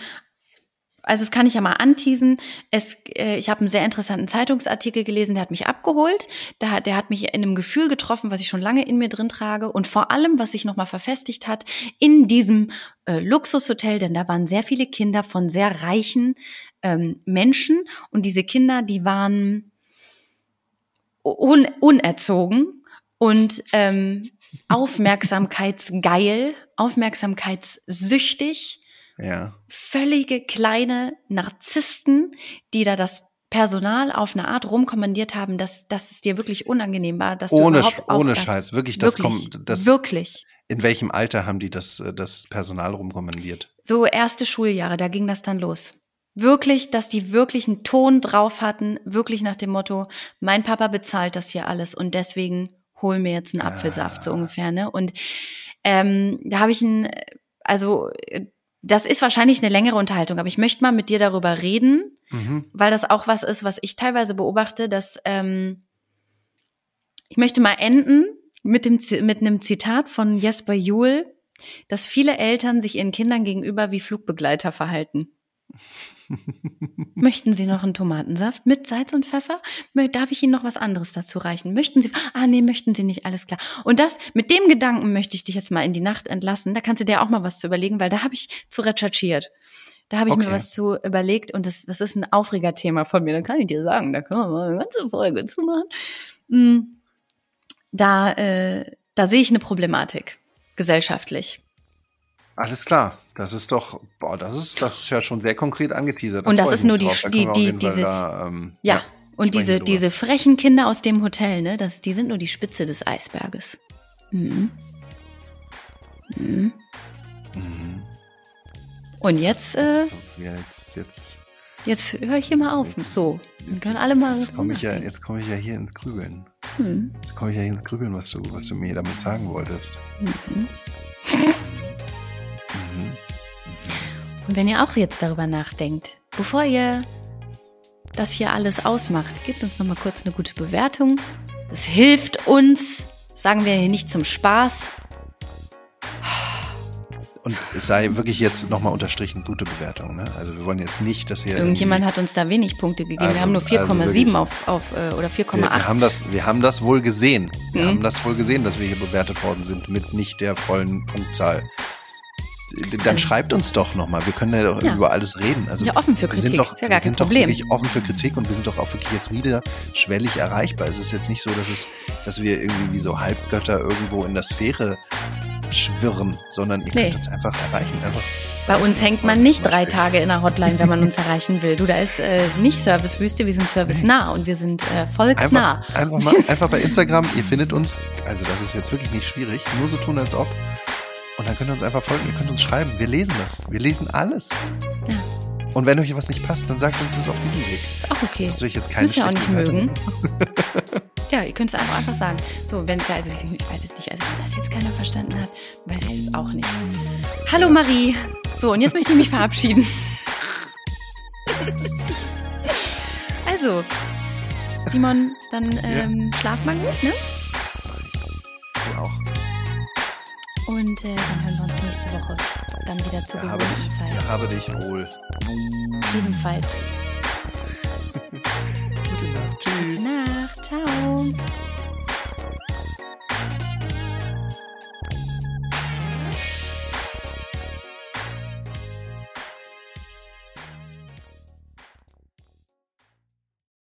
also das kann ich ja mal anteasen. Es, äh, ich habe einen sehr interessanten Zeitungsartikel gelesen, der hat mich abgeholt. Der, hat- der hat mich in einem Gefühl getroffen, was ich schon lange in mir drin trage und vor allem, was sich nochmal verfestigt hat, in diesem äh, Luxushotel, denn da waren sehr viele Kinder von sehr reichen ähm, Menschen und diese Kinder, die waren un unerzogen und ähm, aufmerksamkeitsgeil, aufmerksamkeitssüchtig Ja. völlige kleine Narzissten, die da das Personal auf eine Art rumkommandiert haben, dass, dass es dir wirklich unangenehm war, dass du Ohne, überhaupt Sch- ohne. Scheiß. Wirklich, das wirklich, kommt. Das, wirklich. in welchem Alter haben die das, äh, das Personal rumkommandiert? So erste Schuljahre, da ging das dann los. Wirklich, dass die wirklich einen Ton drauf hatten, wirklich nach dem Motto, mein Papa bezahlt das hier alles und deswegen hol mir jetzt einen Apfelsaft, so ungefähr, ne? Und ähm, da habe ich ein, also äh, das ist wahrscheinlich eine längere Unterhaltung, aber ich möchte mal mit dir darüber reden, Mhm. weil das auch was ist, was ich teilweise beobachte, dass ähm, ich möchte mal enden mit dem mit einem Zitat von Jesper Juhl, dass viele Eltern sich ihren Kindern gegenüber wie Flugbegleiter verhalten. Möchten Sie noch einen Tomatensaft mit Salz und Pfeffer? Darf ich Ihnen noch was anderes dazu reichen? Möchten Sie? Ah, nee, möchten Sie nicht. Alles klar. Und das, mit dem Gedanken möchte ich dich jetzt mal in die Nacht entlassen. Da kannst du dir auch mal was zu überlegen, weil da habe ich zu recherchiert. Da habe ich mir Okay. was zu überlegt und das, das ist ein Aufregerthema von mir. Da kann ich dir sagen, da können wir mal eine ganze Folge zu machen. Mm, Da, äh, da sehe ich eine Problematik gesellschaftlich. Alles klar. Das ist doch, boah, das ist, das ist ja schon sehr konkret angeteasert. Da Und das ist nur die- die- die- diese- da, ähm, Ja, und sprechen diese, drüber. diese frechen Kinder aus dem Hotel, ne, das, die sind nur die Spitze des Eisberges. Mhm. Mhm. Mhm. Und jetzt, äh, ja, jetzt, jetzt, jetzt höre ich hier mal auf. Jetzt- So, dann können alle mal. jetzt komme ich ja, jetzt komme ich ja hier ins Grübeln. Hm. Jetzt komme ich ja hier ins Grübeln, was du, was du mir damit sagen wolltest. Mhm. Und wenn ihr auch jetzt darüber nachdenkt, bevor ihr das hier alles ausmacht, gebt uns noch mal kurz eine gute Bewertung. Das hilft uns, sagen wir hier nicht zum Spaß. Und es sei wirklich jetzt nochmal unterstrichen, gute Bewertung. Ne? Also wir wollen jetzt nicht, dass hier Irgendjemand hat uns da wenig Punkte gegeben. Also- wir haben nur also 4,7 wirklich. auf, auf äh, oder wir, 4,8. wir haben das, wir haben das wohl gesehen. Wir Mhm. haben das wohl gesehen, dass wir hier bewertet worden sind mit nicht der vollen Punktzahl. Dann schreibt uns doch nochmal. Wir können ja doch Ja. über alles reden. Also Ja, offen für wir Kritik. Sind doch, ja gar wir kein sind Problem. doch wirklich offen für Kritik und wir sind doch auch wirklich jetzt niederschwellig erreichbar. Es ist jetzt nicht so, dass es, dass wir irgendwie wie so Halbgötter irgendwo in der Sphäre schwirren, sondern ihr Nee. könnt uns einfach erreichen. Einfach Bei uns hängt man nicht drei. Tage in der Hotline, wenn man uns *laughs* erreichen will. Du, da ist äh, nicht Servicewüste, wir sind servicenah und wir sind äh, volksnah. Einfach, einfach mal, einfach bei Instagram, ihr findet uns, also das ist jetzt wirklich nicht schwierig, nur so tun als ob. Dann könnt ihr uns einfach folgen, ihr könnt uns schreiben, wir lesen das, wir lesen alles. Ja. Und wenn euch was nicht passt, dann sagt uns das auf diesem Weg. Ist auch okay. Müsst ihr euch jetzt keine Müsst ihr auch nicht mögen. *laughs* Ja, ihr könnt es einfach, einfach sagen. So, wenn also ich ich weiß jetzt nicht, also wenn das jetzt keiner verstanden hat, weiß ich jetzt auch nicht. Hallo Marie. So, und jetzt möchte ich mich verabschieden. *laughs* Also, Simon, dann ähm, schlaf mal gut, ne? Du auch. Und äh, dann hören wir uns nächste Woche dann wieder zu ja, ich Zeit. Ja, habe dich wohl. Ebenfalls. *laughs* Gute Nacht. Tschüss. Gute Nacht. Ciao.